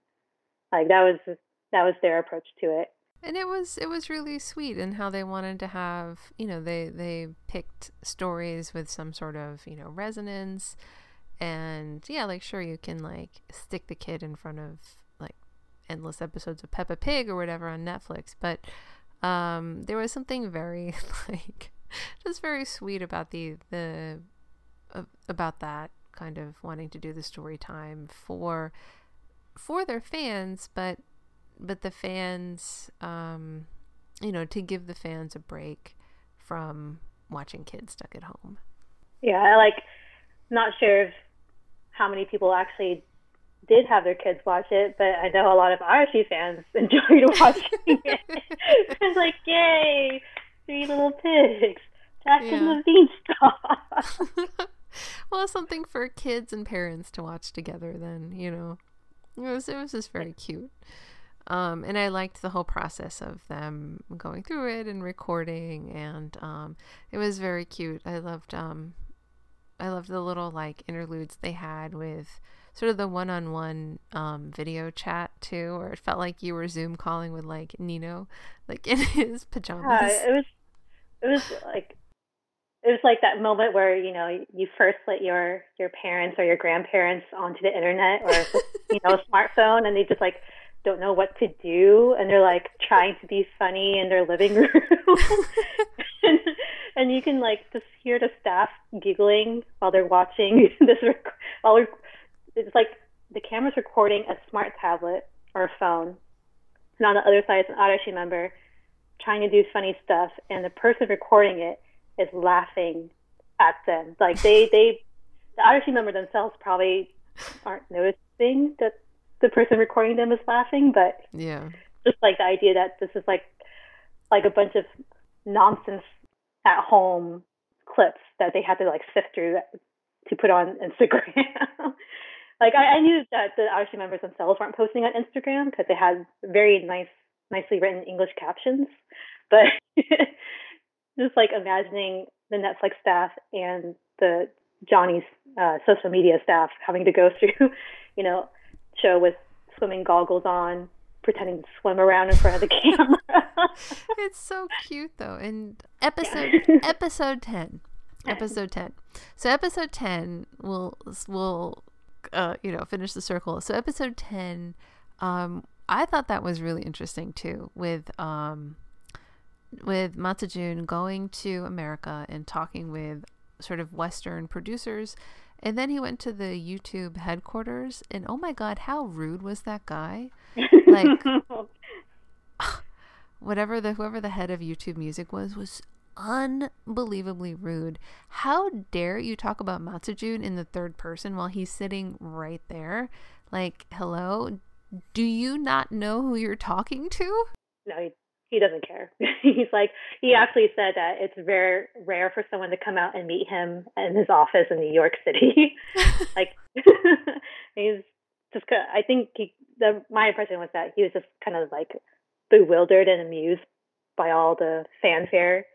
B: Like that was that was their approach to it.
A: And it was it was really sweet in how they wanted to have, you know, they they picked stories with some sort of, you know, resonance and yeah, like sure you can like stick the kid in front of like endless episodes of Peppa Pig or whatever on Netflix, but um there was something very [LAUGHS] like just very sweet about the the uh, about that kind of wanting to do the story time for for their fans, but but the fans, um, you know, to give the fans a break from watching kids stuck at home.
B: Yeah, I like not sure if how many people actually did have their kids watch it, but I know a lot of Arashi fans [LAUGHS] enjoyed watching it. [LAUGHS] it's like, yay, three little pigs, Jack and the Beanstalk. [LAUGHS] [LAUGHS]
A: well, something for kids and parents to watch together. Then you know, it was it was just very cute. Um, and I liked the whole process of them going through it and recording, and um, it was very cute. I loved um, I loved the little like interludes they had with sort of the one-on-one um, video chat too, where it felt like you were Zoom calling with like Nino, like [LAUGHS] in his pajamas.
B: Yeah, it was it was like it was like that moment where you know you first let your your parents or your grandparents onto the internet or you know a [LAUGHS] smartphone and they just like don't know what to do and they're like trying to be funny in their living room. [LAUGHS] And, and you can like just hear the staff giggling while they're watching [LAUGHS] this rec- while we're, it's like the camera's recording a smart tablet or a phone and on the other side is an Arashi member trying to do funny stuff and the person recording it is laughing at them. Like they they the Arashi member themselves probably aren't noticing that the person recording them is laughing, but
A: yeah.
B: just like the idea that this is like like a bunch of nonsense at home clips that they had to like sift through to put on Instagram. [LAUGHS] like I, I knew that the Arashi members themselves weren't posting on Instagram because they had very nice, nicely written English captions, but [LAUGHS] just like imagining the Netflix staff and the Johnny's uh, social media staff having to go [LAUGHS] through, you know, Sho with swimming goggles on, pretending to swim around in front of the [LAUGHS] camera.
A: it's so cute though. And episode [LAUGHS] episode ten, episode ten. So episode ten will will uh, you know finish the circle. So episode ten, um, I thought that was really interesting too. With um, with Matsujun going to America and talking with sort of Western producers. And then he went to the YouTube headquarters, and oh my God, how rude was that guy? Like, [LAUGHS] whatever the whoever the head of YouTube Music was was unbelievably rude. How dare you talk about Matsujun in the third person while he's sitting right there? Like, hello, do you not know who you're talking to?
B: no, he, doesn't care. [LAUGHS] He's like he actually said that it's rare rare for someone to come out and meet him in his office in New York City. [LAUGHS] like [LAUGHS] he's just I think he the my impression was that he was just kind of like bewildered and amused by all the fanfare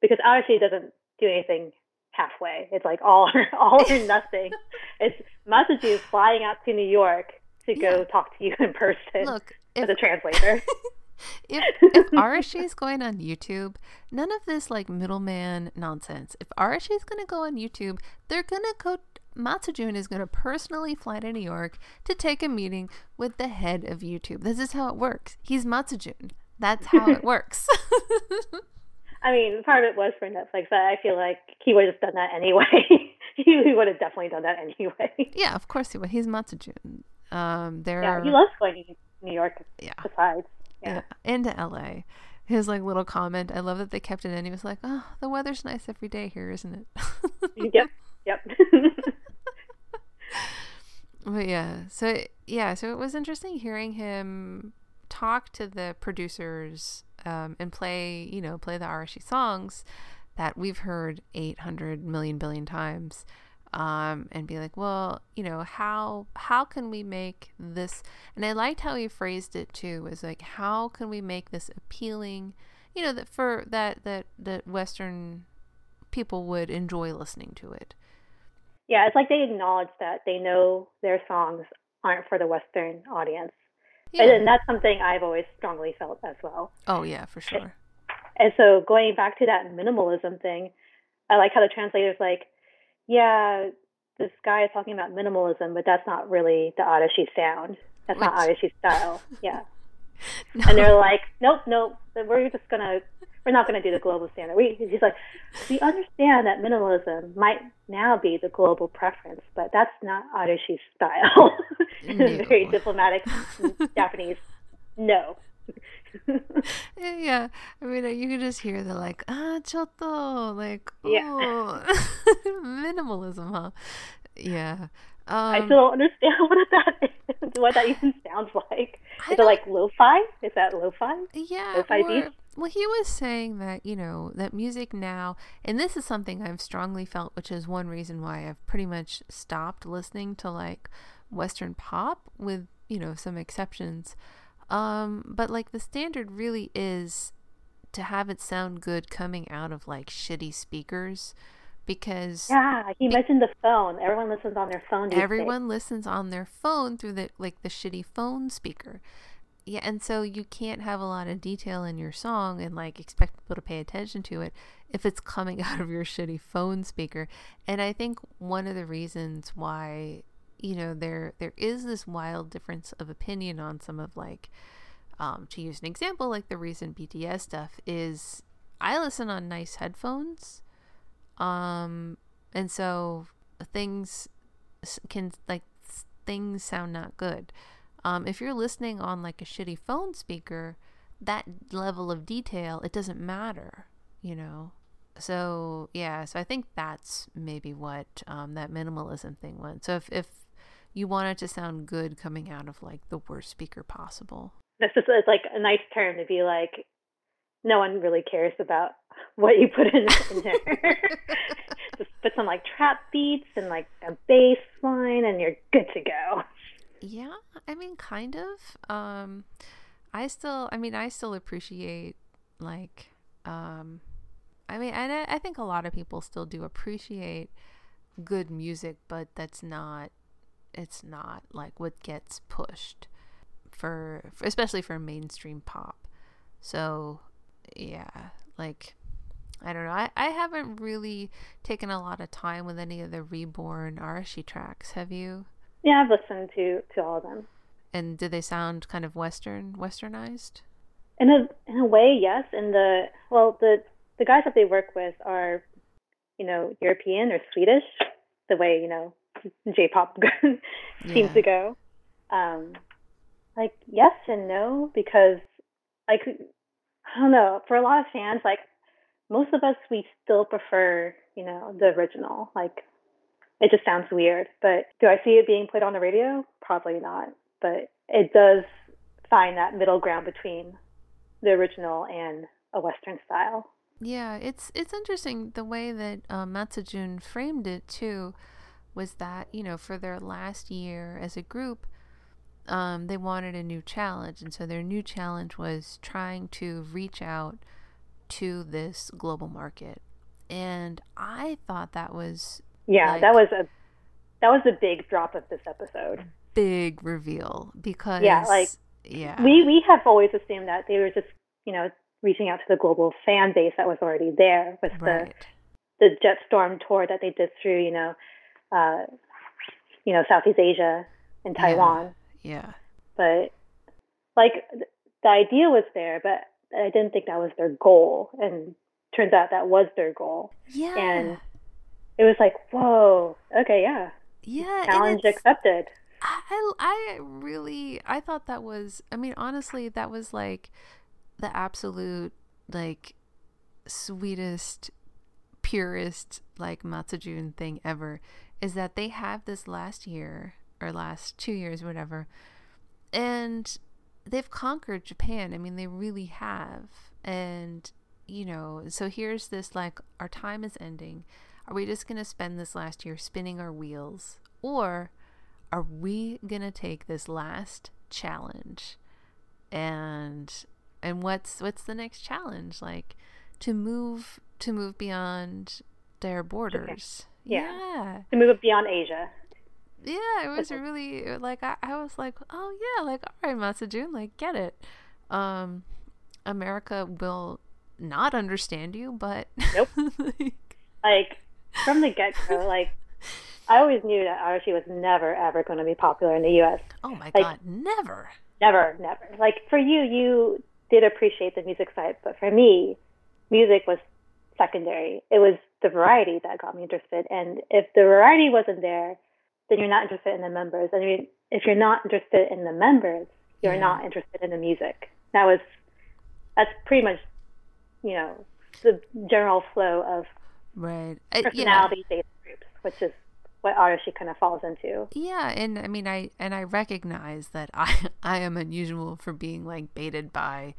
B: because obviously he doesn't do anything halfway. It's like all or all or nothing. It's Matsujun flying out to New York to go talk to you in person
A: Look,
B: as
A: if
B: a translator.
A: If if Arashi is going on YouTube, none of this like middleman nonsense. If Arashi is going to go on YouTube, they're going to go. Matsujun is going to personally fly to New York to take a meeting with the head of YouTube. This is how it works. He's Matsujun. That's how it [LAUGHS] works. [LAUGHS]
B: I mean, part of it was for Netflix, but I feel like he would have done that anyway. [LAUGHS] he, would have definitely done that anyway.
A: yeah, of course he would. He's Matsujun. Um, there
B: Yeah,
A: are
B: he loves going to New York.
A: Yeah.
B: Besides,
A: yeah. into LA. His like little comment. I love that they kept it in. He was like, "Oh, the weather's nice every day here, isn't it?"
B: yep, yep. [LAUGHS] [LAUGHS]
A: But yeah, so yeah, so it was interesting hearing him talk to the producers um, and play, you know, play the Arashi songs that we've heard 800 million billion times um, and be like, well, you know, how how can we make this? And I liked how he phrased it too. Was like, how can we make this appealing? You know, that for that that that Western people would enjoy listening to it.
B: Yeah, it's like they acknowledge that they know their songs aren't for the Western audience.
A: Yeah.
B: And, and that's something I've always strongly felt as well.
A: oh yeah, for sure.
B: And so going back to that minimalism thing, I like how the translator's like, yeah, this guy is talking about minimalism, but that's not really the Arashi sound. That's not Arashi style. Yeah. [LAUGHS] And they're like, nope, nope, we're just gonna, we're not gonna do the global standard. We, he's like, we understand that minimalism might now be the global preference, but that's not Arashi's style. [LAUGHS] A very diplomatic Japanese, no.
A: Yeah, yeah. I mean, you can just hear the like, ah, choto, like,
B: Yeah.
A: oh, [LAUGHS] minimalism, huh? Yeah. Um,
B: I still don't understand [LAUGHS] what that is, what that even sounds like. Is it like lo-fi? Is that lo-fi?
A: Yeah.
B: Lo-fi
A: or-
B: beats?
A: well, he was saying that, you know, that music now, and this is something I've strongly felt, which is one reason why I've pretty much stopped listening to like Western pop with, you know, some exceptions. Um, but like the standard really is to have it sound good coming out of like shitty speakers because
B: Yeah, he mentioned the phone. Everyone listens on their phone. these days.
A: everyone listens on their phone through the like the shitty phone speaker yeah and so you can't have a lot of detail in your song and like expect people to pay attention to it if it's coming [LAUGHS] out of your shitty phone speaker and i think one of the reasons why you know there there is this wild difference of opinion on some of like um, to use an example like the recent bts stuff is i listen on nice headphones um and so things can like things sound not good. Um if you're listening on like a shitty phone speaker that level of detail it doesn't matter you know? So yeah so i think that's maybe what um that minimalism thing went. So if if you want it to sound good coming out of like the worst speaker possible
B: This is like a nice term to be like, no one really cares about [LAUGHS] what you put in, in there. [LAUGHS] Just put some like trap beats and like a bass line, and you're good to go.
A: Yeah, I mean, kind of. Um, I still, I mean, I still appreciate like, um, I mean, and I, I think a lot of people still do appreciate good music, but that's not, it's not like what gets pushed for, for especially for mainstream pop. So, yeah, like. I don't know. I, I haven't really taken a lot of time with any of the reborn Arashi tracks. Have you?
B: Yeah, I've listened to to all of them.
A: And do they sound kind of western, westernized?
B: In a in a way, yes. And the well, the the guys that they work with are, you know, European or Swedish, the way you know J-pop [LAUGHS] seems
A: Yeah.
B: to go. Um, like yes and no because like I don't know for a lot of fans like most of us we still prefer you know the original like it just sounds weird but do I see it being played on the radio probably not but it does find that middle ground between the original and a western style
A: Yeah, it's it's interesting the way that um, Matsujun framed it too, was that you know for their last year as a group, um, they wanted a new challenge, and so their new challenge was trying to reach out to this global market, and I thought that was
B: yeah
A: Like-
B: that was a that was the big drop of this episode.
A: Big reveal because
B: Yeah, like,
A: yeah.
B: we we have always assumed that they were just you know reaching out to the global fan base that was already there with
A: right.
B: the the Jetstorm tour that they did through you know uh you know Southeast Asia and Taiwan.
A: Yeah.
B: But like the idea was there but I didn't think that was their goal. And turns out that was their goal.
A: Yeah.
B: And it was like whoa okay yeah.
A: Yeah
B: challenge accepted.
A: I, I really I thought that was I mean honestly that was like the absolute like sweetest purest like Matsujun thing ever is that they have this last year or last 2 years whatever and they've conquered Japan. I mean they really have. And you know, so here's this like our time is ending. Are we just going to spend this last year spinning our wheels? Or are we going to take this last challenge and and what's what's the next challenge? Like to move to move beyond their borders.
B: Yeah.
A: yeah
B: To move it beyond Asia.
A: yeah, it was really like I, I was like, oh yeah, like all right, Matsujun, like get it. Um, America will not understand you, but
B: Nope. [LAUGHS] Like from the get go, [LAUGHS] like I always knew that Arashi was never ever going to be popular in the U.S.
A: oh my
B: Like-
A: god, never.
B: Never, never. Like for you, you did appreciate the music side, but for me, music was secondary. It was the variety that got me interested. And if the variety wasn't there, then you're not interested in the members. And if- if you're not interested in the members, you're
A: Yeah.
B: not interested in the music. That was that's pretty much, you know, the general flow of
A: Right. Uh, yeah.
B: groups, which is what Arashi kind of falls into.
A: Yeah, and I mean, I and I recognize that I [LAUGHS] I am unusual for being like baited by,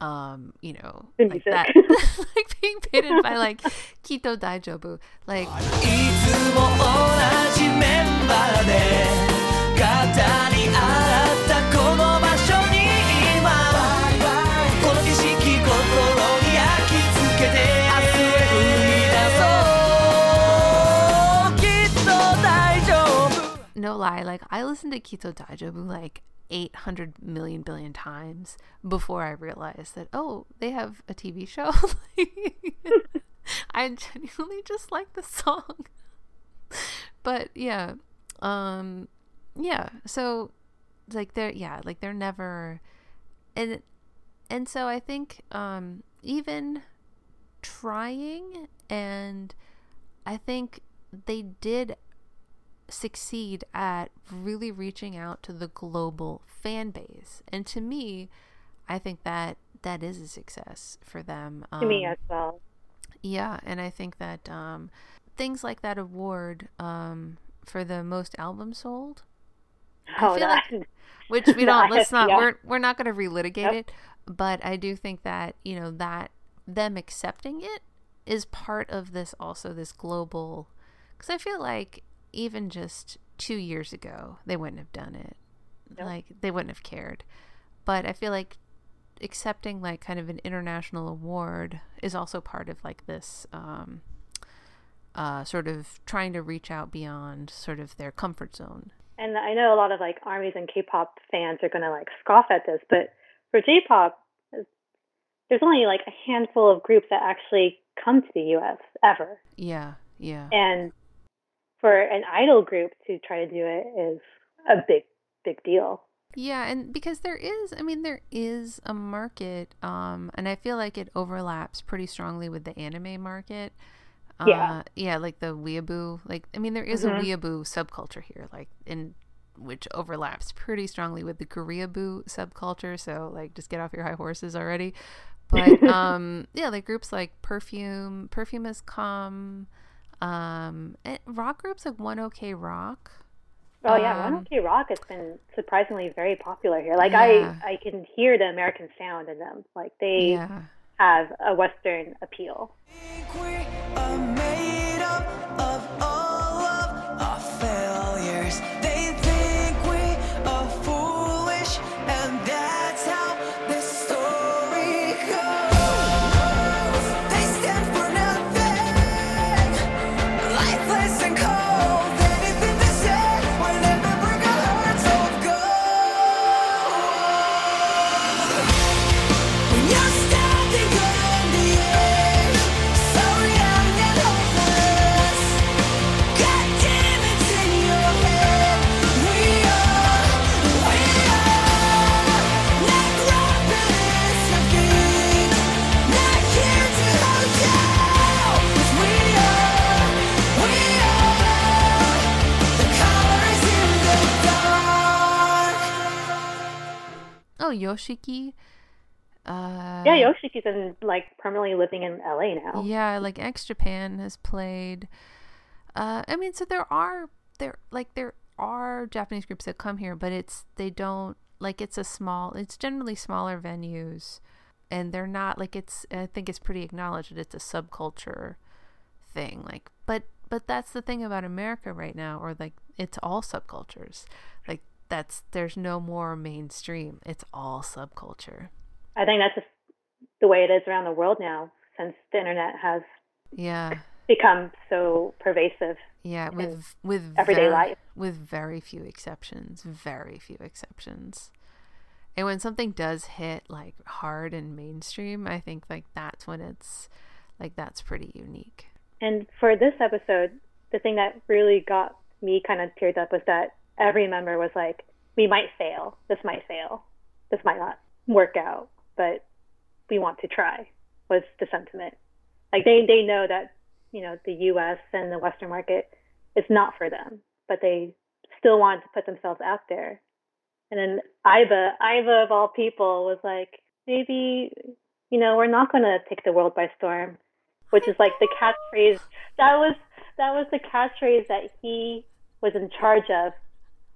A: um, you know, like that, [LAUGHS] [LAUGHS] like being bitten by like Kitto Daijobu, like. No lie, like I listen to Kitto Daijobu like 800 million billion times before I realized that, oh, they have a TV show. [LAUGHS] I genuinely just like the song. But yeah, um, yeah, so like they're, yeah, like they're never, and, and so I think, um, even trying and I think they did succeed at really reaching out to the global fan base. And to me, I think that that is a success for them.
B: To me
A: Um,
B: as well.
A: yeah, and I think that um, things like that award um, for the most albums sold,
B: Oh,
A: feel
B: that,
A: like- which we [LAUGHS] don't let's not
B: IFPI.
A: we're we're not going to relitigate it, but I do think that you know that them accepting it is part of this also this global because I feel like even just two years ago they wouldn't have done it,
B: Nope.
A: like they wouldn't have cared, but I feel like accepting like kind of an international award is also part of like this um uh sort of trying to reach out beyond sort of their comfort zone
B: and I know a lot of like armies and K-pop fans are gonna like scoff at this, but for J-pop, there's only like a handful of groups that actually come to the U.S. ever,
A: yeah yeah
B: and for an idol group to try to do it is a big, big deal.
A: Yeah, and because there is, I mean, there is a market, um, and I feel like it overlaps pretty strongly with the anime market. Uh,
B: Yeah.
A: yeah, like the weeaboo. Like, I mean, there is
B: Mhm.
A: a weeaboo subculture here, like in which overlaps pretty strongly with the koreaboo subculture. So, like, just get off your high horses already. But [LAUGHS] um, yeah, like groups like Perfume, Perfume has come. Um, and rock groups like One OK Rock.
B: Oh yeah,
A: Um,
B: One Ok Rock has been surprisingly very popular here. Like
A: Yeah.
B: I, I can hear the American sound in them. Like they
A: Yeah.
B: have a Western appeal.
F: We are made up of all of our failures. They think we are foolish, and
A: Oh, Yoshiki. Uh,
B: Yeah, Yoshiki's been like permanently living in LA now.
A: Yeah, like X Japan has played. Uh, I mean, so there are there like there are Japanese groups that come here, but it's they don't like it's a small. It's generally smaller venues. and they're not like it's I think it's pretty acknowledged that it's a subculture thing like but but that's the thing about America right now or like it's all subcultures like that's there's no more mainstream it's all subculture
B: I think that's just the way it is around the world now since the internet has
A: yeah
B: become so pervasive.
A: yeah with with
B: everyday
A: ver-
B: life.
A: with very few exceptions very few exceptions and when something does hit like hard and mainstream I think like that's when it's like that's pretty unique
B: And for this episode, the thing that really got me kind of teared up was that every member was like, "We might fail. This might fail. This might not work out, but we want to try." Was the sentiment. Like they they know that you know the U.S. and the Western market is not for them, but they still wanted to put themselves out there. And then Aiba, Aiba of all people, was like, maybe you know we're not going to take the world by storm which is like the catchphrase that was that was the catchphrase that he was in charge of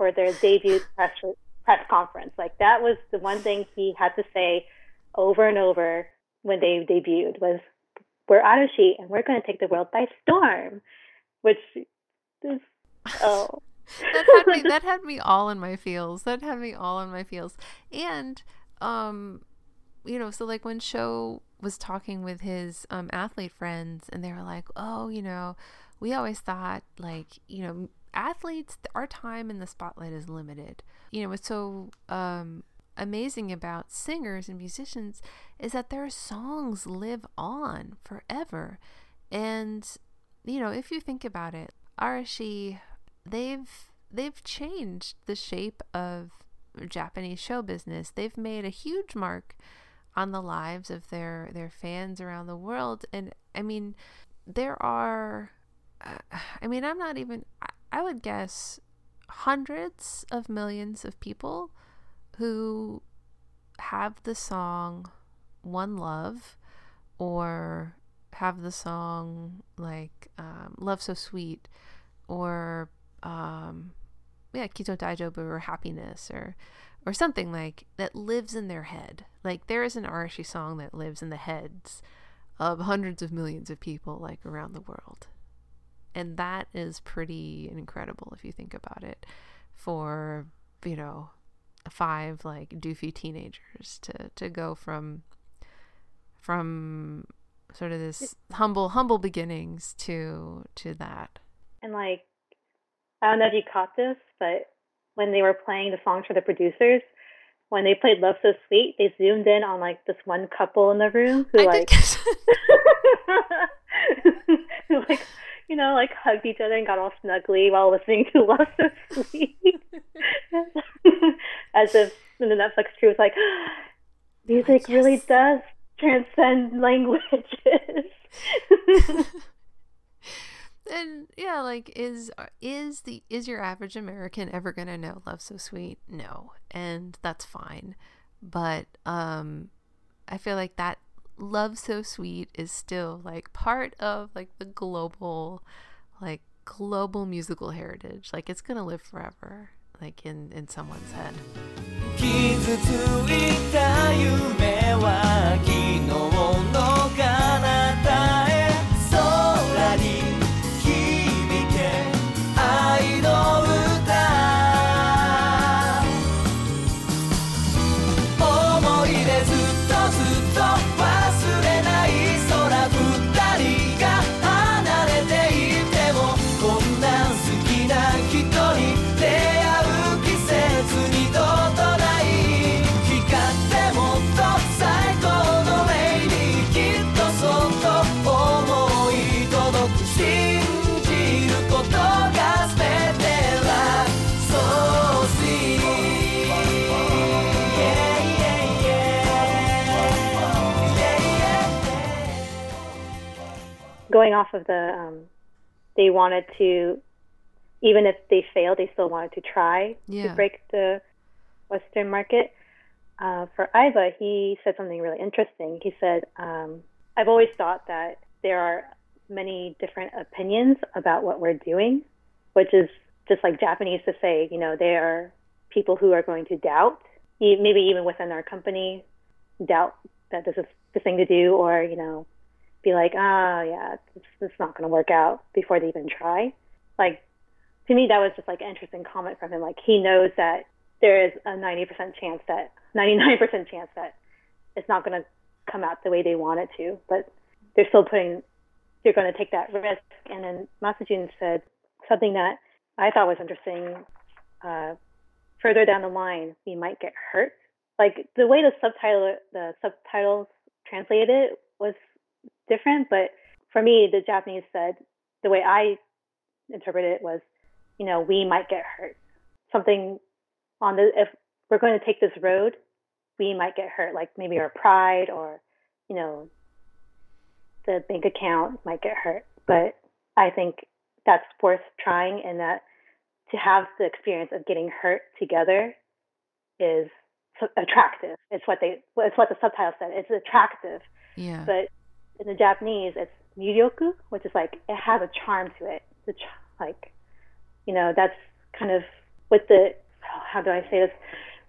B: for their debut press press conference. Like that was the one thing he had to say over and over when they debuted was we're out of sheet and we're going to take the world by storm, which is [LAUGHS] oh.
A: That had me [LAUGHS] that had me all in my feels. That had me all in my feels. And um you know so like when Sho was talking with his um athlete friends and they were like oh you know we always thought like you know athletes our time in the spotlight is limited. You know what's so um amazing about singers and musicians is that their songs live on forever. And you know if you think about it arashi they've they've changed the shape of Japanese show business. They've made a huge mark on the lives of their their fans around the world. And I mean there are uh, I mean I'm not even I, I would guess hundreds of millions of people who have the song One Love or have the song like um, Love So Sweet or um yeah Kitto Daijobu or Happiness or or something like that lives in their head. Like there is an Arashi song that lives in the heads of hundreds of millions of people like around the world. And that is pretty incredible if you think about it for, you know, five like doofy teenagers to to go from from sort of this humble humble beginnings to to that.
B: and like I don't know if you caught this, but when they were playing the songs for the producers, when they played "Love So Sweet," they zoomed in on like this one couple in the room who
A: I
B: like [LAUGHS] [LAUGHS] who like you know like hugged each other and got all snuggly while listening to "Love So Sweet," as if the Netflix crew was like, [GASPS] music really does transcend languages. [LAUGHS]
A: and yeah like is is the is your average american ever gonna know love so sweet? No and that's fine. But um i feel like that love so sweet is still like part of like the global like global musical heritage. Like it's gonna live forever like in in someone's head
B: Going off of the, um, they wanted to, even if they failed, they still wanted to try
A: Yeah.
B: to break the Western market. Uh, for Aiba, he said something really interesting. He said, um, I've always thought that there are many different opinions about what we're doing, which is just like Japanese to say, you know, there are people who are going to doubt, maybe even within our company, doubt that this is the thing to do, or you know, be like, ah, yeah, it's, it's not going to work out before they even try. Like to me, that was just like an interesting comment from him. Like he knows that there is a 90% chance that 99% chance that it's not going to come out the way they want it to, but they're still putting, they're going to take that risk. And then Matsujun said something that I thought was interesting. Uh, further down the line, we might get hurt. Like the way the subtitle, the subtitles translated it was different, but for me, the Japanese said the way I interpreted it was, you know, we might get hurt. Something on the if we're going to take this road, we might get hurt. Like maybe our pride or, you know, the bank account might get hurt. But I think that's worth trying, and that to have the experience of getting hurt together is attractive. It's what they. It's what the subtitle said. It's attractive.
A: Yeah.
B: But in the Japanese, it's miryoku, which is like it has a charm to it. The ch- like, you know, that's kind of with the how do I say this?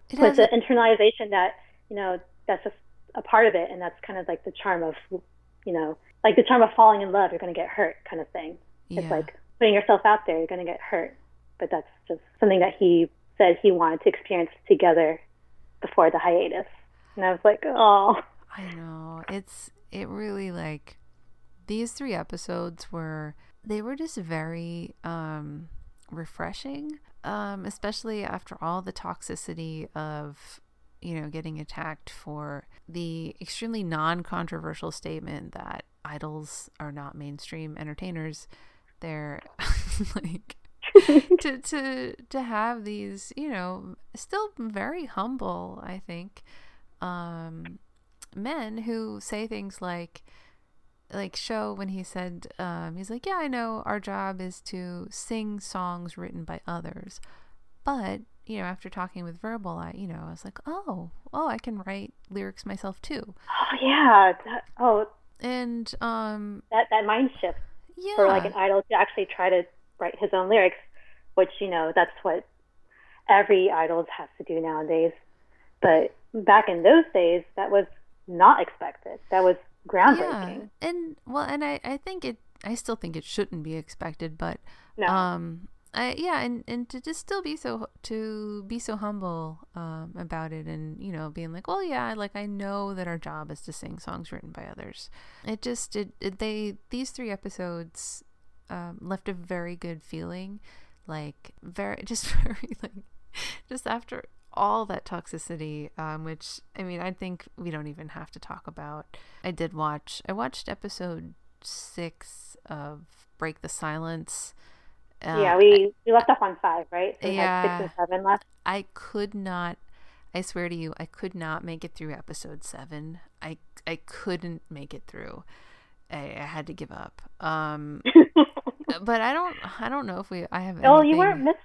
A: It
B: with the
A: a-
B: internalization that you know that's a, a part of it, and that's kind of like the charm of you know, like the charm of falling in love. You're going to get hurt, kind of thing.
A: yeah.
B: It's like putting yourself out there. You're going to get hurt, but that's just something that he said he wanted to experience together before the hiatus. And I was like, oh,
A: I know. It's it really like these three episodes were they were just very um refreshing. Um especially after all the toxicity of you know getting attacked for the extremely non-controversial statement that idols are not mainstream entertainers. They're [LAUGHS] like [LAUGHS] to to to have these, you know, still very humble, I think, um, men who say things like, like Sho when he said, um, he's like, yeah, I know our job is to sing songs written by others, but you know, after talking with Verbal, I, you know, I was like, oh, oh, I can write lyrics myself too,
B: oh yeah, that, oh.
A: And um,
B: that that mind shift
A: yeah,
B: for like an idol to actually try to write his own lyrics, which you know that's what every idol has to do nowadays. But back in those days, that was not expected. That was groundbreaking.
A: Yeah, and well, and I, I think it, I still think it shouldn't be expected, but
B: No.
A: um, I yeah, and and to just still be so to be so humble um about it, and you know, being like, well, yeah, like I know that our job is to sing songs written by others. It just it, it they these three episodes um, left a very good feeling, like very [LAUGHS] just very like just after all that toxicity um, which i mean i think we don't even have to talk about i did watch i watched episode six of break the silence uh,
B: yeah, we we left off on five, right? So
A: Yeah.
B: six and seven left.
A: I could not I swear to you, I could not make it through episode seven. I I couldn't make it through. I, I had to give up. Um [LAUGHS] but I don't I don't know if we I have
B: Oh,
A: anything.
B: you weren't miss.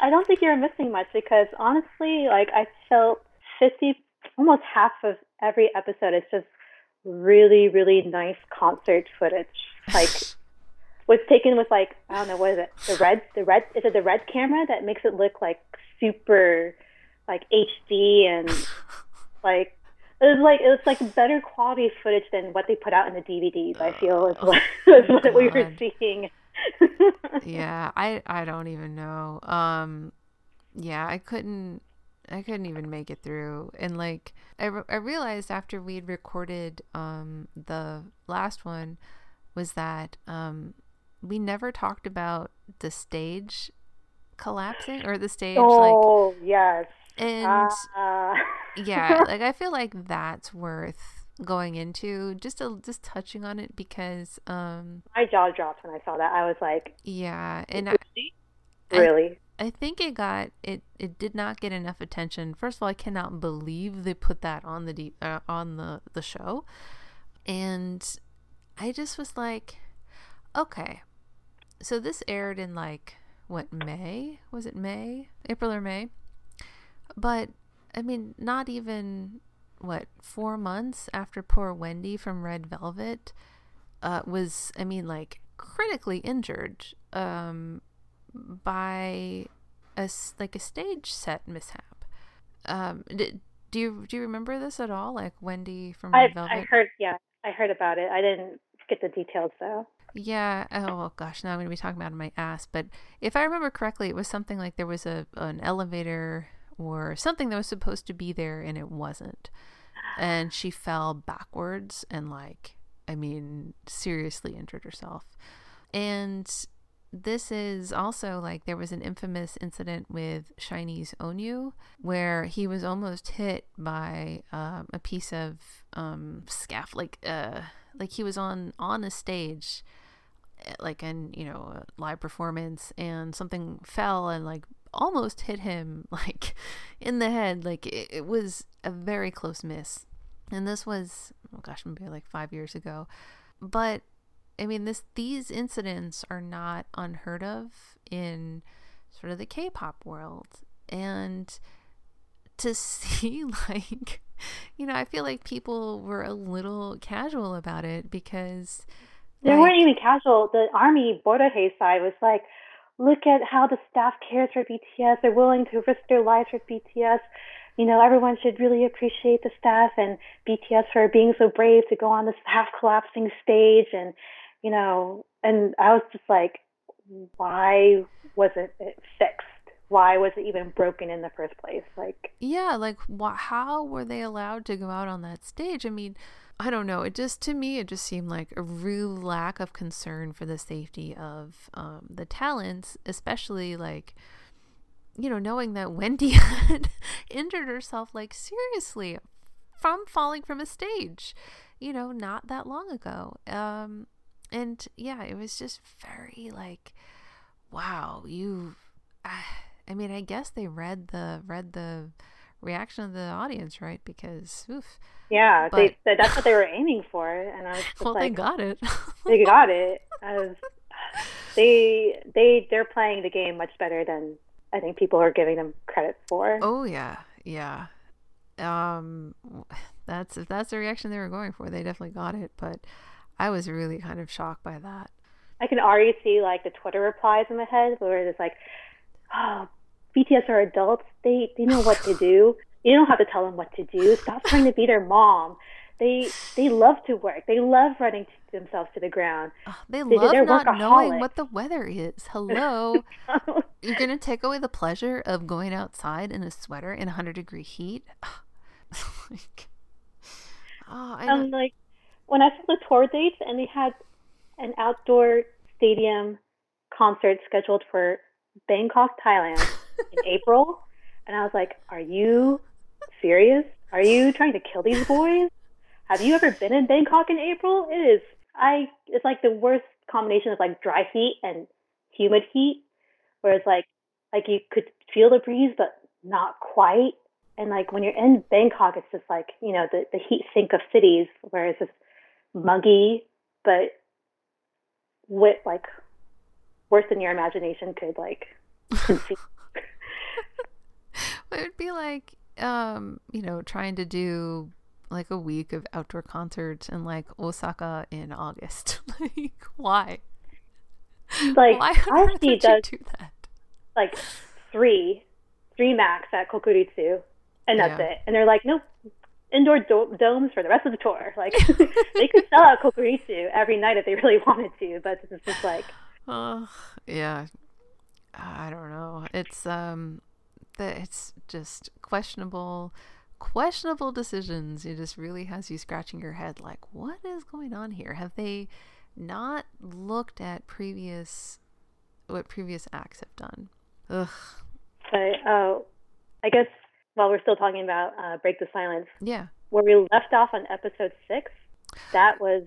B: I don't think you're missing much because honestly, like I felt fifty, almost half of every episode is just really, really nice concert footage. Like [LAUGHS] was taken with like I don't know what is it the red the red is it the red camera that makes it look like super like HD and [LAUGHS] like it was like it was like better quality footage than what they put out in the DVDs. I oh. feel is oh what, [LAUGHS] is what we were seeing. [LAUGHS]
A: yeah, I I don't even know. Um yeah, I couldn't I couldn't even make it through. And like I, re- I realized after we'd recorded um the last one was that um we never talked about the stage collapsing or the stage like
B: Oh yes.
A: and
B: Ah. [LAUGHS]
A: yeah like i feel like that's worth going into just a, just touching on it because um
B: my jaw dropped when I saw that. I was like,
A: yeah and I, I-
B: really?
A: I think it got it. It did not get enough attention. First of all, I cannot believe they put that on the D, uh, on the the show, and I just was like, okay, so this aired in like what May was it May April or May, but I mean not even what four months after poor Wendy from Red Velvet uh, was I mean like critically injured um by a like a stage set mishap. Um, did Do you do you remember this at all? Like Wendy from
B: I
A: Red Velvet?
B: I heard yeah, I heard about it. I didn't get the details though.
A: Yeah. Oh well, gosh. Now I'm going to be talking about my ass. But if I remember correctly, it was something like there was a an elevator or something that was supposed to be there and it wasn't, and she fell backwards and like I mean seriously injured herself. And this is also like there was an infamous incident with SHINee's Onew where he was almost hit by um, a piece of um, scaff, like uh, like he was on on a stage, eh, like in you know a live performance, and something fell and like almost hit him [LAUGHS] like in the head. Like it, it was a very close miss, and this was oh gosh, maybe like five years ago, but I mean, this these incidents are not unheard of in sort of the K-pop world, and to [LAUGHS] see like, you know, I feel like people were a little casual about it because
B: They
A: like,
B: weren't even casual. The army Bordeaux side was like, look at how the staff cares for BTS. They're willing to risk their lives for BTS. You know, everyone should really appreciate the staff and BTS for being so brave to go on this half collapsing stage. And, you know, and I was just like, why wasn't it fixed? Why was it even broken in the first place? Like,
A: yeah, like wha- how were they allowed to go out on that stage? I mean, I don't know. It just to me, it just seemed like a real lack of concern for the safety of um, the talents, especially like you know, knowing that Wendy [LAUGHS] had injured herself like seriously from falling from a stage, you know, not that long ago. Um, and yeah, it was just very like, wow, you. I, [SIGHS] I mean, I guess they read the read the reaction of the audience, right? Because oof,
B: yeah,
A: But-
B: they said that's what they were aiming for. And I was just
A: well, they got it. [LAUGHS]
B: they got it. Was, they they they're playing the game much better than I think people are giving them credit for.
A: Oh yeah, yeah. Um, [SIGHS] that's if that's the reaction they were going for, they definitely got it. But I was really kind of shocked by that.
B: I can already see like the Twitter replies in my head where it's like, "Oh, BTS are adults. They they know what to do. You don't have to tell them what to do. Stop trying to be their mom. They they love to work. They love running t- themselves to the ground.
A: Ugh, they
B: They-
A: love not knowing what the weather is. [LAUGHS] Hello, [LAUGHS] you're gonna take away the pleasure of going outside in a sweater in 100 degree heat. [LAUGHS] like, oh, I
B: um, like when I saw the tour dates and they had an outdoor stadium concert scheduled for Bangkok, Thailand in April, and I was like, "Are you serious? Are you trying to kill these boys? Have you ever been in Bangkok in April? It is I. It's like the worst combination of like dry heat and humid heat, where it's like like you could feel the breeze but not quite. And like when you're in Bangkok, it's just like you know the the heat sink of cities, where it's just muggy, but with like worse than your imagination could like [LAUGHS] conceive.
A: It would be like, um, you know, trying to do like a week of outdoor concerts in like Osaka in August. [LAUGHS] like, why?
B: like
A: why
B: RC
A: would
B: does
A: do that?
B: like three, three max at Kokuritsu, and that's
A: Yeah.
B: it. And they're like, nope, indoor do- domes for the rest of the tour. [LAUGHS] Like [LAUGHS] they could sell out Kokuritsu every night if they really wanted to, but it's just like
A: Oh, yeah. I don't know. It's um, the, it's just questionable, questionable decisions. It just really has you scratching your head, like, what is going on here? Have they not looked at previous, what previous acts have done? Ugh.
B: But uh, I guess while we're still talking about uh, Break the Silence,
A: Yeah.
B: where we left off on episode six, that was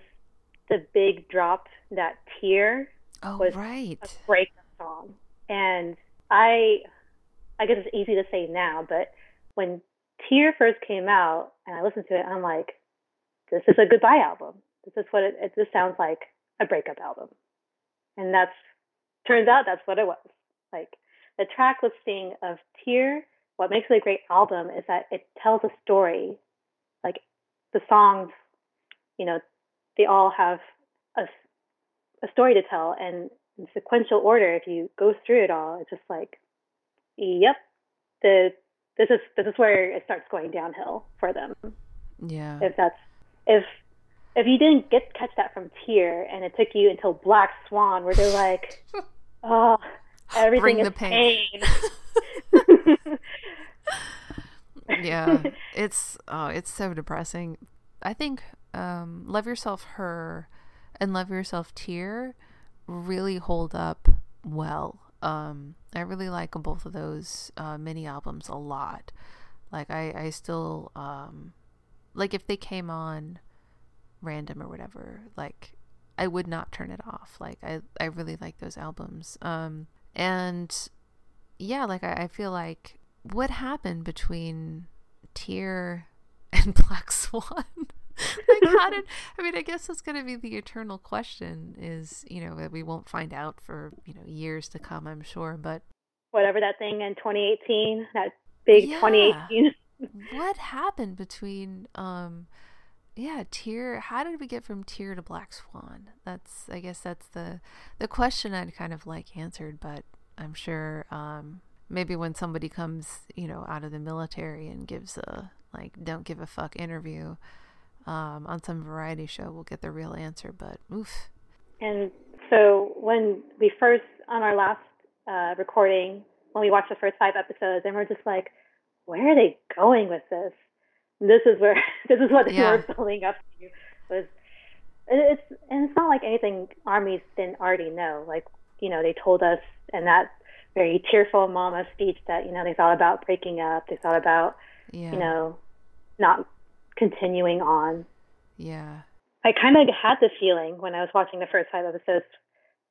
B: the big drop, that tear
A: Oh,
B: Was
A: right.
B: a breakup song. And I, I guess it's easy to say now, but when Tear first came out and I listened to it, I'm like, this is a goodbye album. This is what it, it this sounds like a breakup album. And that's, turns out that's what it was. Like the track listing of Tear, what makes it a great album is that it tells a story. Like the songs, you know, they all have a, a story to tell and in sequential order if you go through it all it's just like yep the this is this is where it starts going downhill for them.
A: Yeah.
B: If that's if if you didn't get catch that from Tear and it took you until Black Swan where they're like, [LAUGHS] oh, everything
A: Bring
B: is
A: pain."
B: pain. [LAUGHS]
A: yeah it's oh it's so depressing i think um love yourself her and love yourself tear really hold up well um i really like both of those uh mini albums a lot. Like i i still um like if they came on random or whatever like i would not turn it off. Like i i really like those albums. Um and yeah like i, I feel like what happened between Tear [LAUGHS] and Black Swan? [LAUGHS] like how did I mean I guess that's gonna be the eternal question is, you know, that we won't find out for, you know, years to come, I'm sure. But
B: Whatever that thing in 2018, that big
A: Yeah.
B: 2018.
A: what happened between um yeah, Tear how did we get from Tear to Black Swan? That's I guess that's the the question I'd kind of like answered, but I'm sure um maybe when somebody comes, you know, out of the military and gives a like don't give a fuck interview um, on some variety show, we'll get the real answer. But oof,
B: And so when we first on our last uh, recording, when we watched the first five episodes, and we're just like, where are they going with this? And this is where [LAUGHS] this is what they
A: Yeah.
B: were building up to. Was it's and it's not like anything armies didn't already know. Like you know, they told us in that very tearful mama speech that you know they thought about breaking up. They thought about
A: yeah,
B: you know not continuing on.
A: yeah,
B: I kind of had the feeling when I was watching the first five episodes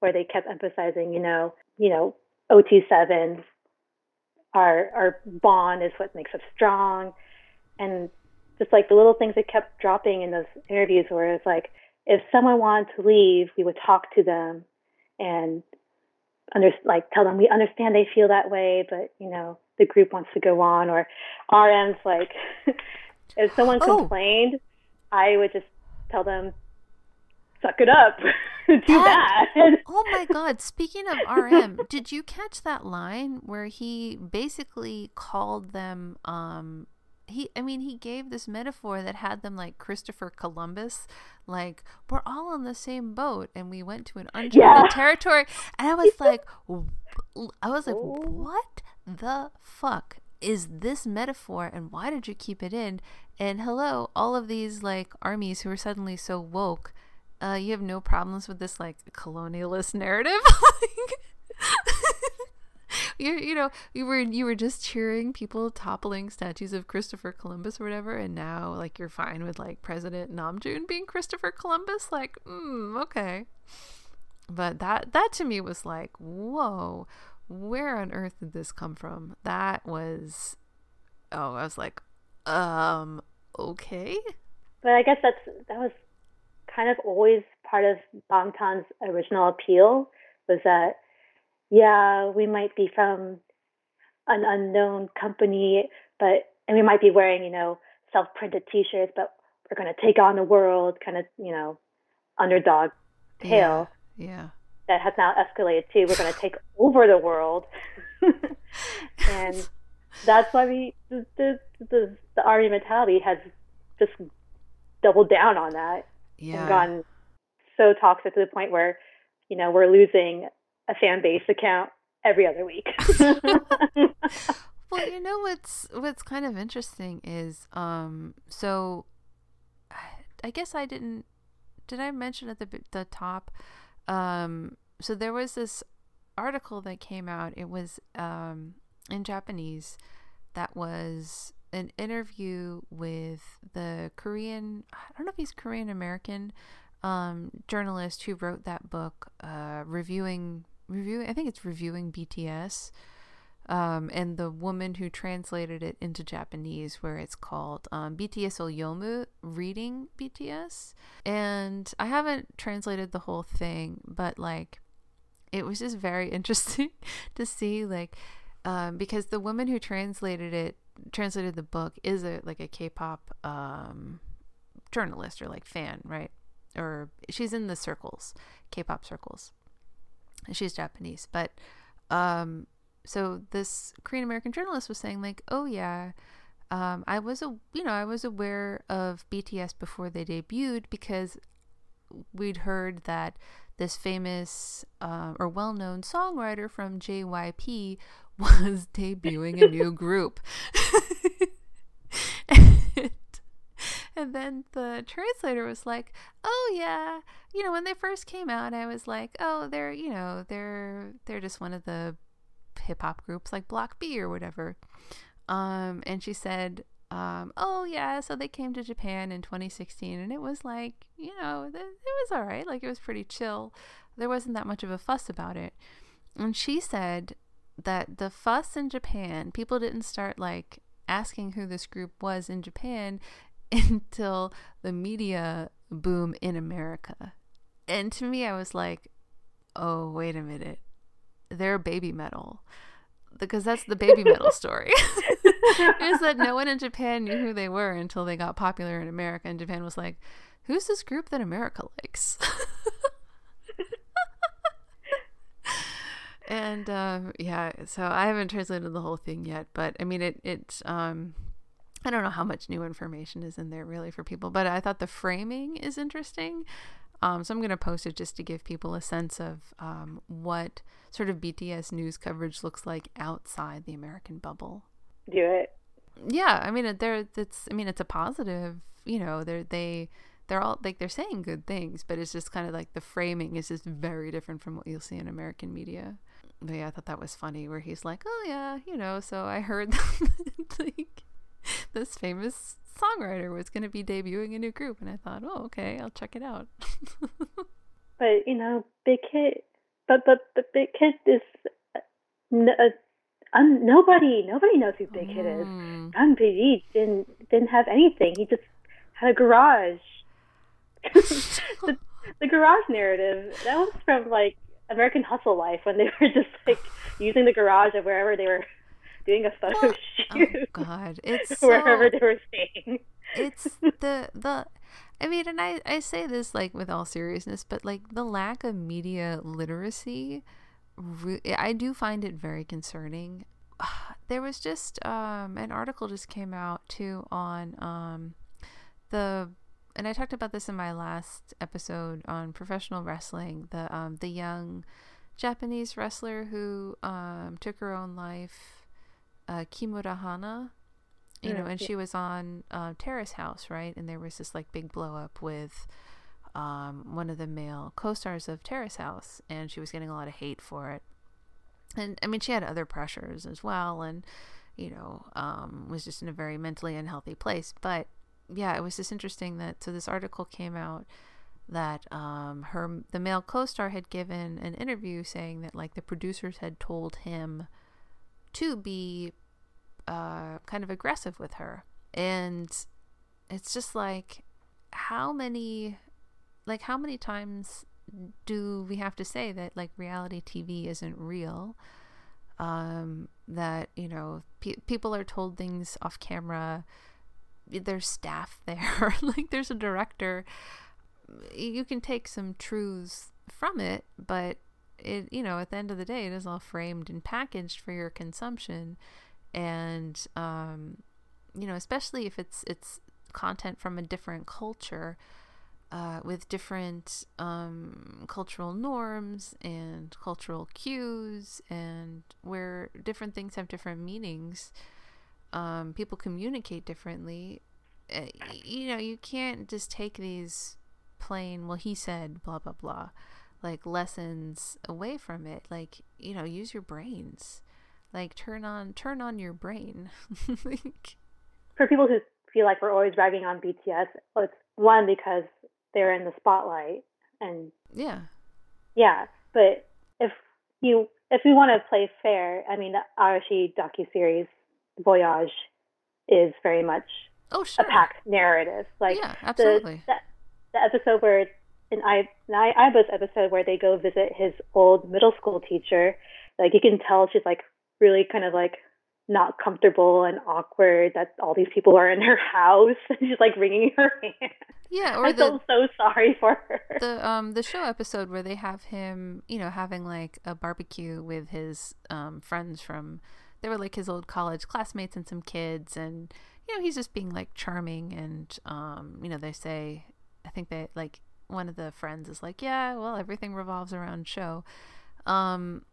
B: where they kept emphasizing, you know, you know, OT7, our our bond is what makes us strong, and just like the little things that kept dropping in those interviews where it's like, if someone wanted to leave, we would talk to them and under like tell them we understand they feel that way, but you know the group wants to go on. Or RM's like, [LAUGHS] if someone
A: Oh.
B: complained, I would just tell them, suck it up, [LAUGHS] Too
A: That-
B: that.
A: Oh my god, speaking of RM, [LAUGHS] did you catch that line where he basically called them um he I mean he gave this metaphor that had them like Christopher Columbus, like we're all on the same boat and we went to an uncharted
B: Yeah.
A: territory and I was [LAUGHS] like I was like what the fuck is this metaphor and why did you keep it in? And hello, all of these like armies who are suddenly so woke uh, you have no problems with this like colonialist [LAUGHS] narrative. [LAUGHS] you you know you were you were just cheering people toppling statues of Christopher Columbus or whatever, and now like you're fine with like President Namjoon being Christopher Columbus. Like, mm, okay. But that that to me was like, whoa, where on earth did this come from? That was, oh, I was like, um, okay.
B: But I guess that's that was kind of always part of Bangtan's original appeal was that yeah, we might be from an unknown company, but and we might be wearing, you know, self-printed t-shirts, but we're going to take on the world kind of, you know, underdog tale
A: Yeah.
B: That has now escalated to we're going to take [LAUGHS] over the world. [LAUGHS] and that's why we the, the the the army mentality has just doubled down on that
A: Yeah.
B: and gotten so toxic to the point where you know we're losing a fan base account every other week. [LAUGHS]
A: Well, you know what's what's kind of interesting is um so I guess I didn't did I mention at the the top um so there was this article that came out it was um in Japanese that was an interview with the Korean I don't know if he's Korean American um journalist who wrote that book uh reviewing reviewing I think it's reviewing BTS um, and the woman who translated it into Japanese, where it's called um, BTS reading BTS. And I haven't translated the whole thing, but like, it was just very [LAUGHS] interesting to see, like, um, because the woman who translated it, translated the book, is a like a K-pop um, journalist or like fan, right? Or she's in the circles, K-pop circles. She's Japanese, but um, so this Korean American journalist was saying like, "Oh yeah, um, I was a you know I was aware of BTS before they debuted because we'd heard that this famous uh, or well-known songwriter from JYP was [LAUGHS] debuting a new group." [LAUGHS] and, and then the translator was like, "Oh yeah, you know when they first came out, I was like, oh, they're you know they're they're just one of the hip hop groups like Block B or whatever." Um, and she said, um, "Oh yeah, so they came to Japan in 2016, and it was like you know th- it was all right, like it was pretty chill. There wasn't that much of a fuss about it." And she said that the fuss in Japan, people didn't start like asking who this group was in Japan [LAUGHS] until the media boom in America. And to me, I was like, oh, wait a minute. They're Babymetal. Because that's the Babymetal [LAUGHS] story. [LAUGHS] is that no one in Japan knew who they were until they got popular in America. And Japan was like, who's this group that America likes? [LAUGHS] and um, yeah, so I haven't translated the whole thing yet, but I mean, it it's um, I don't know how much new information is in there really for people, but I thought the framing is interesting. Um, so I'm gonna post it just to give people a sense of um, what sort of BTS news coverage looks like outside the American bubble.
B: Do it.
A: Yeah, I mean, they're it's I mean, it's a positive. You know, they're they they're all like they're saying good things, but it's just kind of like the framing is just very different from what you'll see in American media. But yeah, I thought that was funny where he's like, "Oh yeah, you know, so I heard [LAUGHS] like this famous songwriter was going to be debuting a new group, and I thought, oh okay, I'll check it out." [LAUGHS]
B: But you know, Big Hit, but but but Big Hit is uh, uh, um, nobody nobody knows who Big Hit is.
A: Mm.
B: Bang PD didn't didn't have anything. He just had a garage. [LAUGHS] the, the garage narrative that was from like American Hustle Life when they were just like using the garage of wherever they were doing a photo
A: Oh
B: shoot,
A: God, it's [LAUGHS]
B: wherever
A: so-
B: they were staying.
A: it's the the i mean and i i say this like with all seriousness but like the lack of media literacy re- i do find it very concerning [SIGHS] there was just um an article just came out too on um the and i talked about this in my last episode on professional wrestling the um the young japanese wrestler who um took her own life uh kimura hana you know,
B: Mm,
A: and
B: yeah.
A: she was on uh, Terrace House, right? And there was this like big blow up with um, one of the male co stars of Terrace House, and she was getting a lot of hate for it. And I mean, she had other pressures as well, and you know, um, was just in a very mentally unhealthy place. But yeah, it was just interesting that so this article came out that um, her the male co-star had given an interview saying that like the producers had told him to be uh, kind of aggressive with her. And it's just like, how many, like, how many times do we have to say that, like, reality TV isn't real? Um, that, you know, pe- people are told things off camera, there's staff [LAUGHS] there, like, there's a director. You can take some truths from it, but it, you know, at the end of the day, it is all framed and packaged for your consumption and um, you know especially if it's it's content from a different culture uh, with different um, cultural norms and cultural cues and where different things have different meanings um, people communicate differently. Uh, you know you can't just take these plain well he said blah blah blah like lessons away from it. Like you know use your brains. Like turn on turn on your brain. [LAUGHS] Like,
B: For people who feel like we're always ragging on BTS, well, it's one because they're in the spotlight, and
A: yeah
B: yeah. But if you if we want to play fair, I mean, the Arashi docu series Voyage is very much
A: oh sure
B: a packed narrative. Like
A: yeah
B: the,
A: absolutely
B: the the episode where in I in I Aiba's episode where they go visit his old middle school teacher, like you can tell she's like really kind of like not comfortable and awkward that all these people are in her [LAUGHS] house and she's like wringing her [LAUGHS] hand.
A: Yeah, or
B: I
A: the
B: feel so sorry for her.
A: the um the show episode where they have him, you know, having like a barbecue with his um friends from they were like his old college classmates and some kids and you know, he's just being like charming and um, you know, they say I think they like one of the friends is like, "Yeah, well, everything revolves around Sho." Um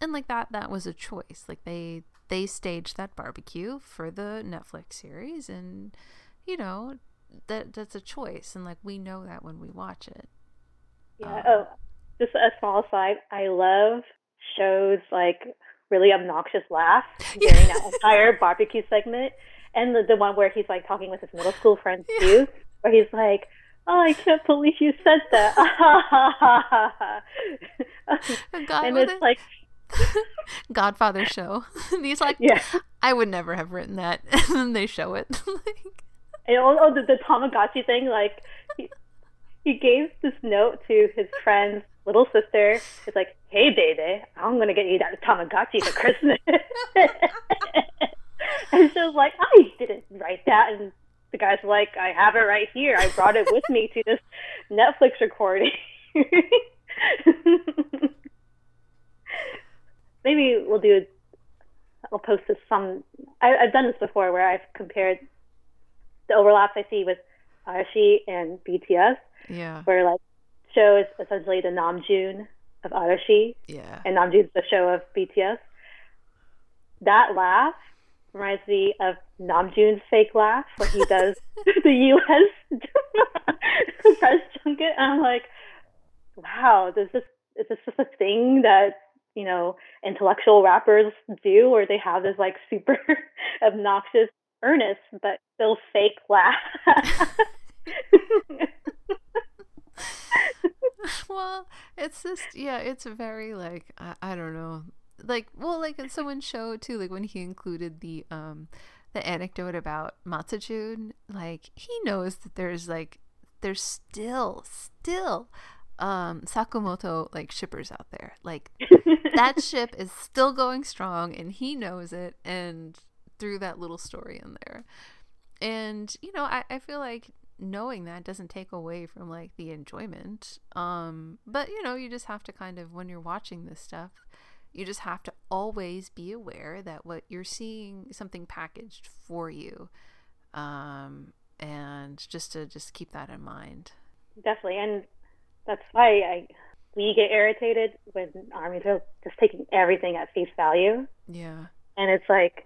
A: and like that that was a choice. Like they they staged that barbecue for the Netflix series and you know, that that's a choice and like we know that when we watch it.
B: Yeah. Um, oh, just a small side. I love Sho's like really obnoxious laughs [LAUGHS] during that entire barbecue segment, and the the one where he's like talking with his middle school friends [LAUGHS] too, where he's like, "Oh, I can't believe you said that," [LAUGHS] and it's
A: it.
B: like, [LAUGHS]
A: Godfather show. [LAUGHS] He's like,
B: yeah.
A: I would never have written that. [LAUGHS] and then they show it. like,
B: And oh, oh, the, the Tamagotchi thing, like he, he gave this note to his friend's little sister. It's like, "Hey, baby, I'm gonna get you that Tamagotchi for Christmas." and she was like, "I didn't write that." And the guy's like, "I have it right here. I brought it with me to this Netflix recording." Maybe we'll do. I'll post this some. I, I've done this before where I've compared the overlaps I see with Arashi and BTS,
A: yeah.
B: where like Sho is essentially the Namjoon of Arashi,
A: Yeah.
B: and Namjoon's the Sho of BTS. That laugh reminds me of Namjoon's fake laugh when he does [LAUGHS] [LAUGHS] the U.S. [LAUGHS] press junket. And I'm like, wow, does this is this just a thing that you know intellectual rappers do, or they have this like super [LAUGHS] obnoxious, earnest but still fake laugh? [LAUGHS]
A: well, it's just yeah, it's very like I, I don't know. Like well, like in someone show too, like when he included the um the anecdote about Matsujun, like he knows that there's like there's still still um Sakumoto like shippers out there. Like [LAUGHS] that ship is still going strong and he knows it and through that little story in there. And you know, I, I feel like knowing that doesn't take away from like the enjoyment. Um, but you know, you just have to kind of when you're watching this stuff, you just have to always be aware that what you're seeing is something packaged for you. Um, and just to just keep that in mind.
B: Definitely, and that's why I we get irritated when armies are just taking everything at face value,
A: Yeah.
B: and it's like,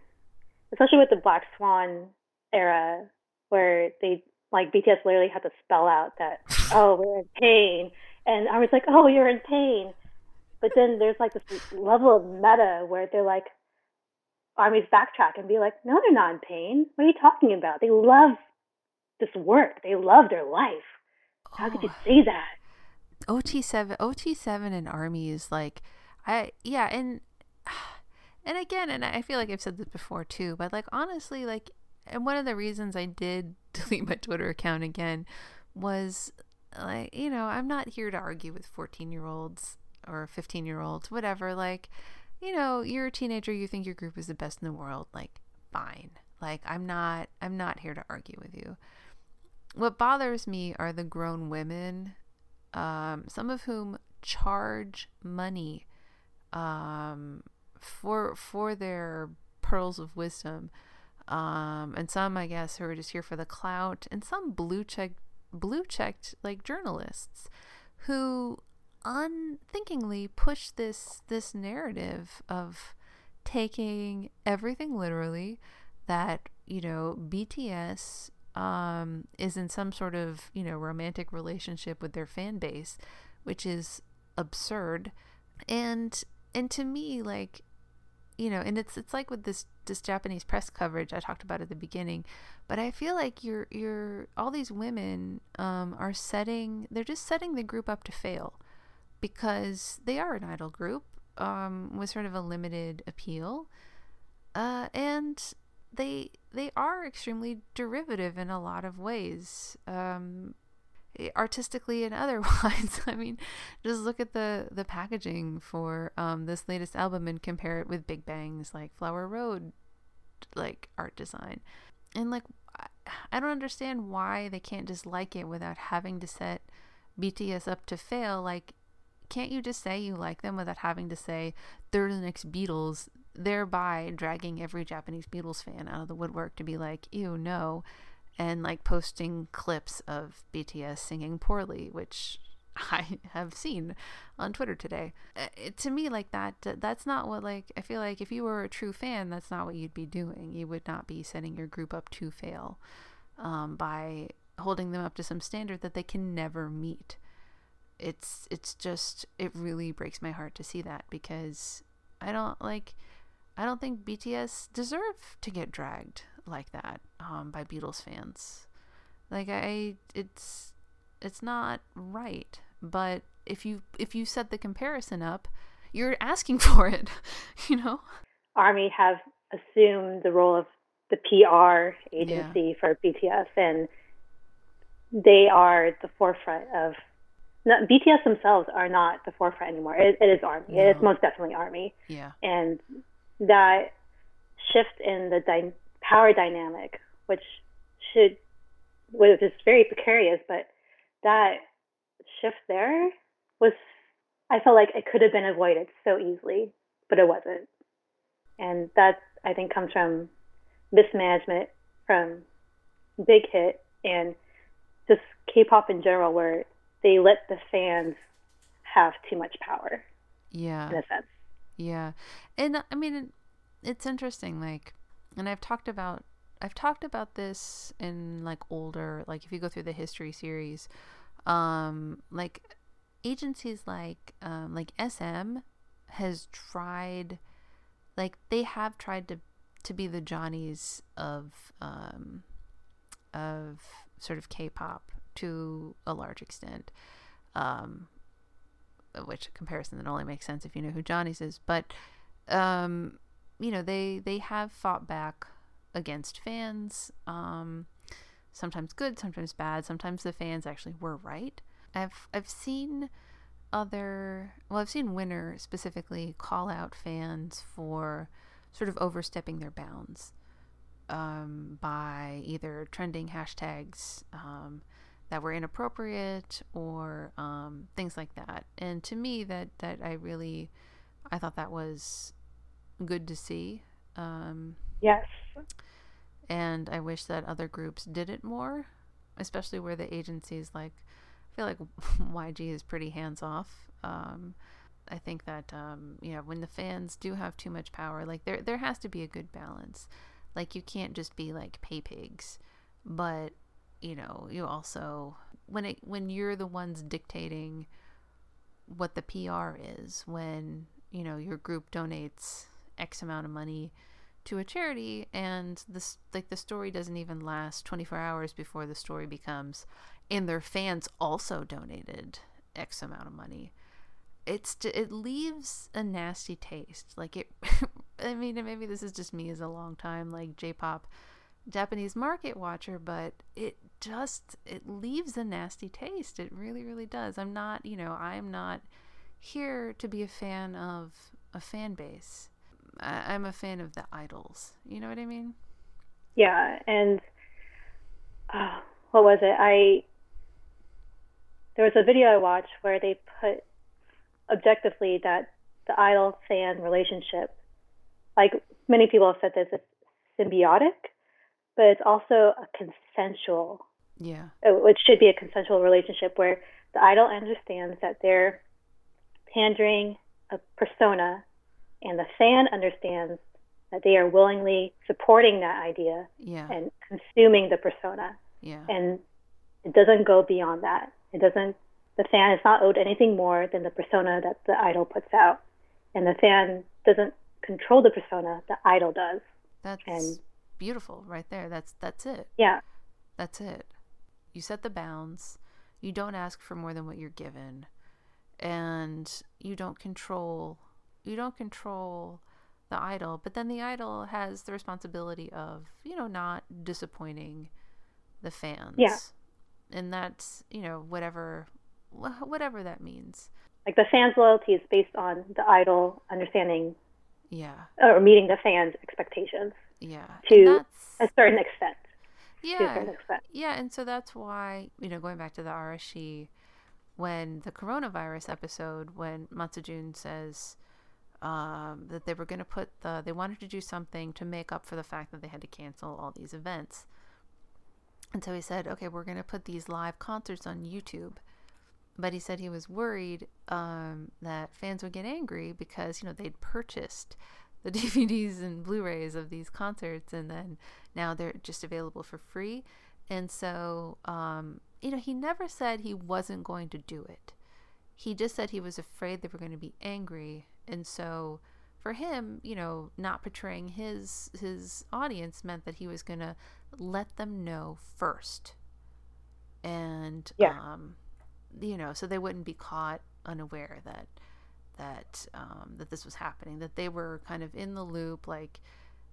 B: especially with the Black Swan era, where they like BTS literally had to spell out that [LAUGHS] oh we're in pain, and armies like oh you're in pain, but then there's like this level of meta where they're like armies backtrack and be like no they're not in pain. What are you talking about? They love this work. They love their life. How could you
A: Oh.
B: say that
A: OT7 OT7 and Army is like I yeah and [SIGHS] and again and I feel like I've said this before too but like honestly like and one of the reasons I did [LAUGHS] delete my Twitter account again was like you know I'm not here to argue with 14 year olds or 15 year olds whatever like you know you're a teenager you think your group is the best in the world like fine. Like I'm not I'm not here to argue with you. What bothers me are the grown women um, some of whom charge money um, for for their pearls of wisdom, um, and some I guess who are just here for the clout, and some blue check blue checked like journalists who unthinkingly push this this narrative of taking everything literally that you know BTS um, is in some sort of you know romantic relationship with their fan base, which is absurd, and and to me like you know and it's it's like with this this Japanese press coverage I talked about at the beginning, but I feel like you're you're all these women um, are setting they're just setting the group up to fail because they are an idol group um, with sort of a limited appeal, uh, and they they are extremely derivative in a lot of ways, um, artistically and [LAUGHS] otherwise. I mean, just look at the the packaging for um, this latest album and compare it with Big Bang's like Flower Road like art design. And like I- I don't understand why they can't just like it without having to set BTS up to fail. Like can't you just say you like them without having to say they're the next Beatles, thereby dragging every Japanese Beatles fan out of the woodwork to be like, ew, no, and like posting clips of BTS singing poorly, which [LAUGHS] I have seen on Twitter today. Uh, it- to me, like that, that's not what, like, I feel like if you were a true fan, that's not what you'd be doing. You would not be setting your group up to fail um, by holding them up to some standard that they can never meet it's it's just it really breaks my heart to see that because I don't like I don't think BTS deserve to get dragged like that um, by Beatles fans. Like I it's it's not right. But if you if you set the comparison up, you're asking [LAUGHS] for it, you know?
B: Army have assumed the role of the PR agency for BTS, and they are the forefront of. Not, BTS themselves are not the forefront anymore. It, it is Army. It is most definitely Army,
A: Yeah.
B: and that shift in the dy- power dynamic, which should, which is very precarious, but that shift there was, I felt like it could have been avoided so easily, but it wasn't and that I think comes from mismanagement from Big Hit and just K-pop in general, where they let the fans have too much power
A: Yeah.
B: in a sense.
A: Yeah. And I mean it's interesting like and I've talked about I've talked about this in like older like if you go through the history series um like agencies like um like SM has tried like they have tried to to be the Johnnies of um of sort of K-pop to a large extent um which comparison that only makes sense if you know who Johnny's is. But um, you know, they they have fought back against fans. Um, sometimes good, sometimes bad. Sometimes the fans actually were right. I've I've seen other well, I've seen Winner specifically call out fans for sort of overstepping their bounds um, by either trending hashtags um, that were inappropriate or um, things like that. And to me, that that I really, I thought that was good to see. Um,
B: Yes.
A: and I wish that other groups did it more, especially where the agencies like. I feel like [LAUGHS] YG is pretty hands off. Um, I think that um, you know when the fans do have too much power, like there there has to be a good balance. Like you can't just be like pay pigs, but you know you also when it when you're the ones dictating what the PR is when you know your group donates X amount of money to a charity and this like the story doesn't even last 24 hours before the story becomes and their fans also donated x amount of money it's it leaves a nasty taste. Like it [LAUGHS] i mean maybe this is just me as a long time like j-pop japanese market watcher but it just it leaves a nasty taste. It really really does. I'm not you know i'm not here to be a fan of a fan base. I- i'm a fan of the idols. You know what i mean?
B: Yeah, and uh, what was it? I there was a video I watched where they put objectively that the idol fan relationship, like many people have said this, it's symbiotic, but it's also a consensual
A: yeah.
B: uh, which should be a consensual relationship where the idol understands that they're pandering a persona and the fan understands that they are willingly supporting that idea
A: yeah.
B: and consuming the persona.
A: Yeah.
B: And it doesn't go beyond that. It doesn't the fan is not owed anything more than the persona that the idol puts out. And the fan doesn't control the persona the idol does.
A: That's
B: and-
A: beautiful right there that's that's it
B: yeah
A: That's it. You set the bounds. You don't ask for more than what you're given. And you don't control you don't control the idol, but then the idol has the responsibility of, you know, not disappointing the fans.
B: Yeah.
A: And that's, you know, whatever whatever that means.
B: like the fan's loyalty is based on the idol understanding
A: Yeah.
B: or meeting the fans expectations
A: Yeah.
B: To a certain extent.
A: Yeah.
B: certain extent.
A: Yeah, and so that's why, you know, going back to the Arashi, when the coronavirus episode, when Matsujun says um, that they were going to put the, they wanted to do something to make up for the fact that they had to cancel all these events. And so he said, okay, we're going to put these live concerts on YouTube. But he said he was worried um, that fans would get angry because, you know, they'd purchased the [LAUGHS] DVDs and Blu-rays of these concerts, and then now they're just available for free. And so, um, you know, he never said he wasn't going to do it. He just said he was afraid they were going to be angry, and so for him, you know, not portraying his his audience meant that he was going to let them know first, and
B: Yeah.
A: um, you know, so they wouldn't be caught unaware that that um, that this was happening, that they were kind of in the loop, like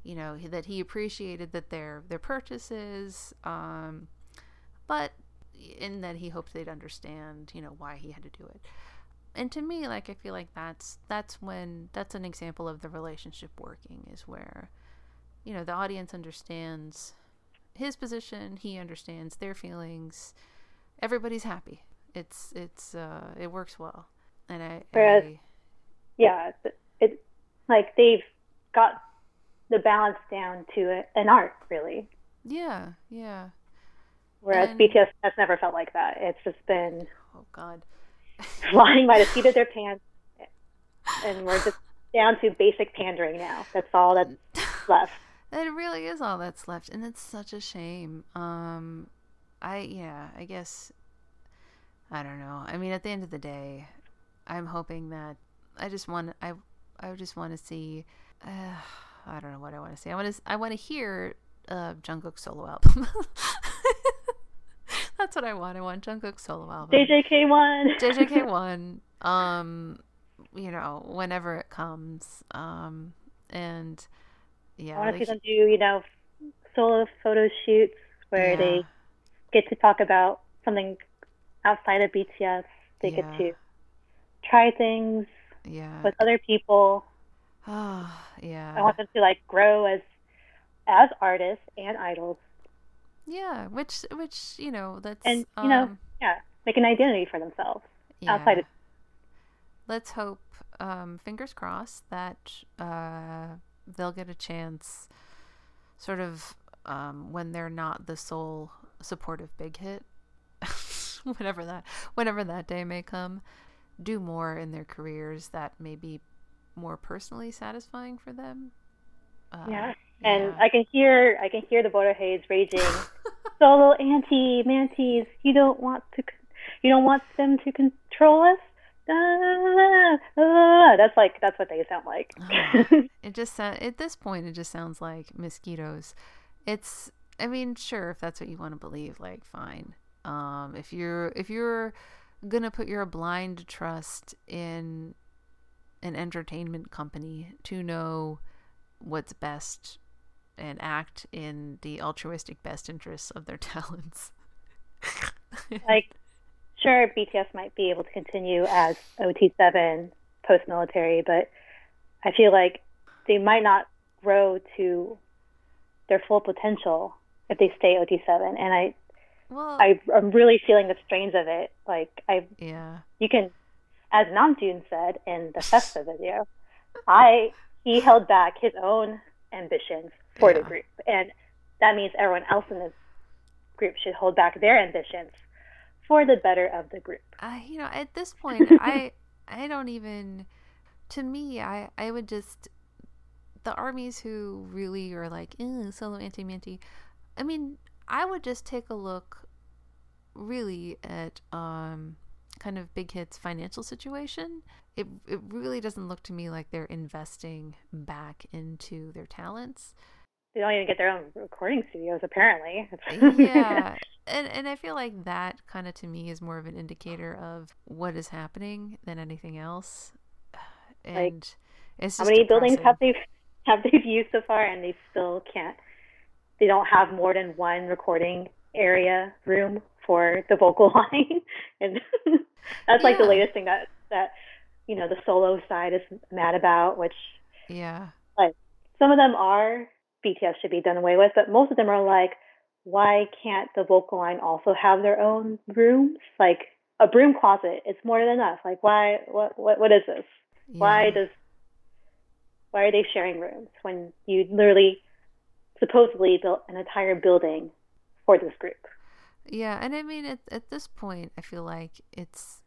A: you know that he appreciated that their their purchases, um, but in that he hoped they'd understand, you know, why he had to do it. And to me, like I feel like that's that's when that's an example of the relationship working is where, you know, the audience understands his position, he understands their feelings, everybody's happy. It's it's uh it works well. And I,
B: Whereas-
A: I
B: Yeah, it, it like they've got the balance down to a, an art, really.
A: yeah, yeah.
B: Whereas
A: And-
B: BTS has never felt like that. It's just been
A: Oh god. [LAUGHS]
B: flying by the seat of their pants, and we're just down to basic pandering now. That's all that's [LAUGHS] left.
A: It really is all that's left, and it's such a shame. Um, I yeah, I guess I don't know. I mean, at the end of the day, I'm hoping that I just want I I just want to see. Uh, I don't know what I want to see. I want to I want to hear uh, Jungkook's solo album. [LAUGHS] That's what I want. I want Jungkook's solo album.
B: JJK one.
A: JJK one. [LAUGHS] Um, you know, whenever it comes. Um, and yeah,
B: I want to
A: like-
B: see them do, you know, solo photo shoots where
A: Yeah.
B: they get to talk about something outside of BTS. They
A: Yeah.
B: get to try things
A: yeah.
B: with other people.
A: Oh, [SIGHS] yeah.
B: I want them to like grow as as artists and idols,
A: yeah, which which you know that's
B: and you know,
A: um,
B: yeah, make an identity for themselves
A: yeah.
B: outside of.
A: Let's hope, um, fingers crossed that uh, they'll get a chance, sort of um, when they're not the sole supportive big hit, [LAUGHS] whenever that whenever that day may come, do more in their careers that may be more personally satisfying for them. Uh,
B: Yeah, and
A: yeah.
B: I can hear I can hear the border haze raging. [LAUGHS] Solo anti mantis, you don't want to, you don't want them to control us. Ah, ah. That's like that's what they sound like. [LAUGHS]
A: It just sound, at this point it just sounds like mosquitoes. It's I mean, sure, if that's what you want to believe, like fine. Um if you're if you're gonna put your blind trust in an entertainment company to know what's best and act in the altruistic best interests of their [LAUGHS] talents.
B: like, sure, BTS might be able to continue as OT7 post military, but I feel like they might not grow to their full potential if they stay OT7. And I,
A: well,
B: I I'm really feeling the strains of it. Like I,
A: yeah.
B: you can, as Namjoon said in the Festa video, I he held back his own ambitions for the group, and that means everyone else in the group should hold back their ambitions for the better of the group.
A: I you know at this [LAUGHS] point I I don't even to me I I would just the armies who really are like solo anti manti I mean I would just take a look really at um kind of big hits financial situation it it really doesn't look to me like they're investing back into their talents
B: They don't even get their own recording studios, apparently.
A: yeah [LAUGHS] and and i feel like that kind of to me is more of an indicator of what is happening than anything else and it's
B: How many buildings have they have they've used so far, and they still can't? They don't have more than one recording area room for the vocal [LAUGHS] line, and that's like the latest thing that that you know the solo side is mad about. Which
A: yeah
B: like some of them are BTS should be done away with, but most of them are like, why can't the vocal line also have their own rooms? Like a broom closet, it's more than enough. Like why what what what is this? Why does why are they sharing rooms when you literally supposedly built an entire building for this group?
A: Yeah, and I mean at at this point, I feel like it's.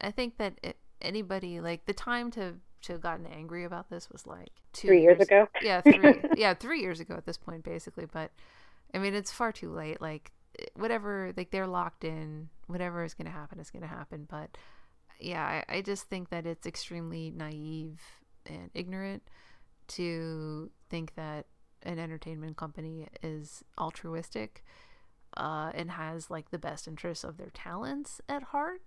A: I think that it, anybody like the time to to have gotten angry about this was like two
B: Three years ago. [LAUGHS]
A: Yeah, three. [LAUGHS] yeah, three years ago at this point, basically. But I mean, it's far too late. Like whatever, like they're locked in. Whatever is going to happen is going to happen. But yeah, I, I just think that it's extremely naive and ignorant to think that an entertainment company is altruistic uh, and has like the best interests of their talents at heart.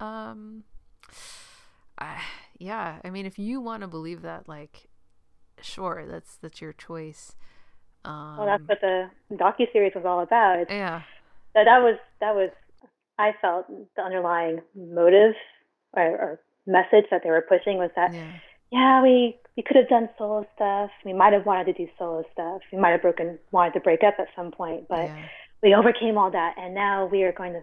A: Um, [SIGHS] I, yeah, I mean, if you want to believe that, like, sure, that's that's your choice. Um,
B: Well, that's what the docu series was all about. It's,
A: yeah,
B: that that was that was I felt the underlying motive or, or message that they were pushing was that
A: yeah,
B: yeah we we could have done solo stuff. We might have wanted to do solo stuff. We might have broken wanted to break up at some point, but
A: yeah.
B: we overcame all that, and now we are going to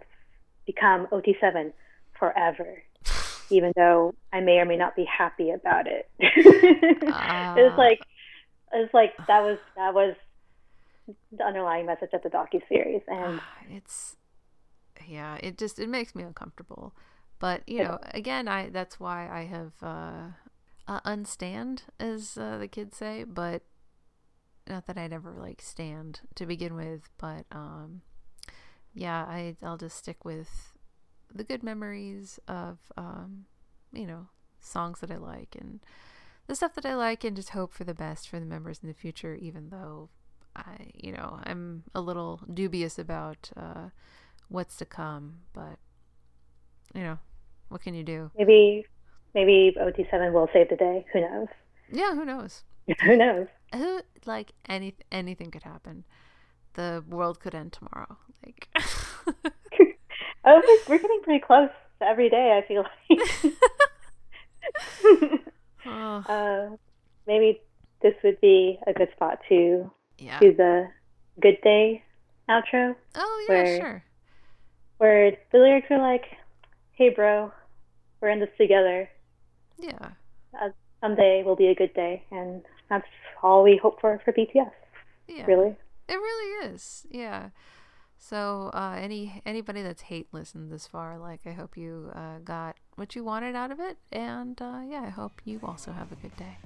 B: become OT7 forever. [SIGHS] Even though I may or may not be happy about it, [LAUGHS]
A: Ah.
B: it's like it's like that was that was the underlying message of the docu series, and
A: it's yeah it just it makes me uncomfortable but you
B: It
A: know again i that's why i have uh, uh unstand as uh, the kids say but not that i'd ever like stand to begin with but um yeah i i'll just stick with the good memories of um you know songs that i like and the stuff that i like and just hope for the best for the members in the future even though I, you know, I'm a little dubious about uh, what's to come, but you know, what can you do?
B: maybe maybe OT7 will save the day. Who knows?
A: Yeah, who knows? [LAUGHS]
B: Who knows?
A: Who like any anything could happen. The world could end tomorrow. Like, [LAUGHS]
B: Oh, we're- we're getting pretty close every day. I feel like. [LAUGHS]
A: oh,
B: uh, maybe this would be a good spot to
A: yeah.
B: do the good day outro,
A: Oh yeah,
B: where-
A: sure.
B: where the lyrics are like, "Hey, bro, we're in this together.
A: Yeah.
B: Uh, someday will be a good day," and that's all we hope for for BTS.
A: Yeah.
B: Really.
A: It really is. Yeah. So uh, any anybody that's hate listened this far, like I hope you uh, got what you wanted out of it, and uh, yeah, I hope you also have a good day.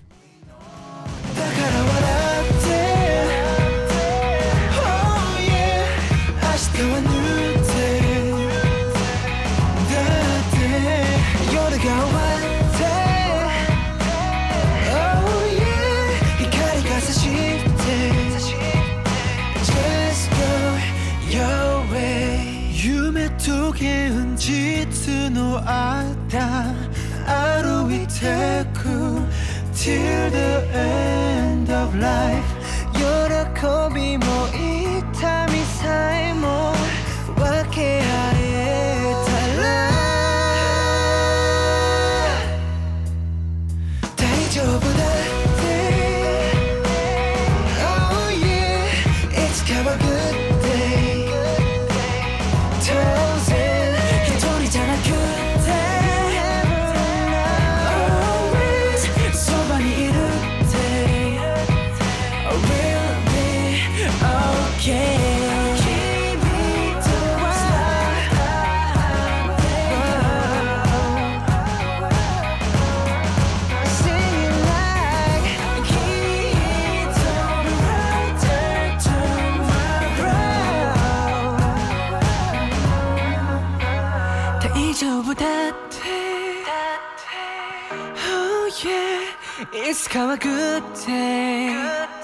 F: 現実の間歩いてく Till the end of life 喜びも痛みさえも分け合え It's come a good day. Good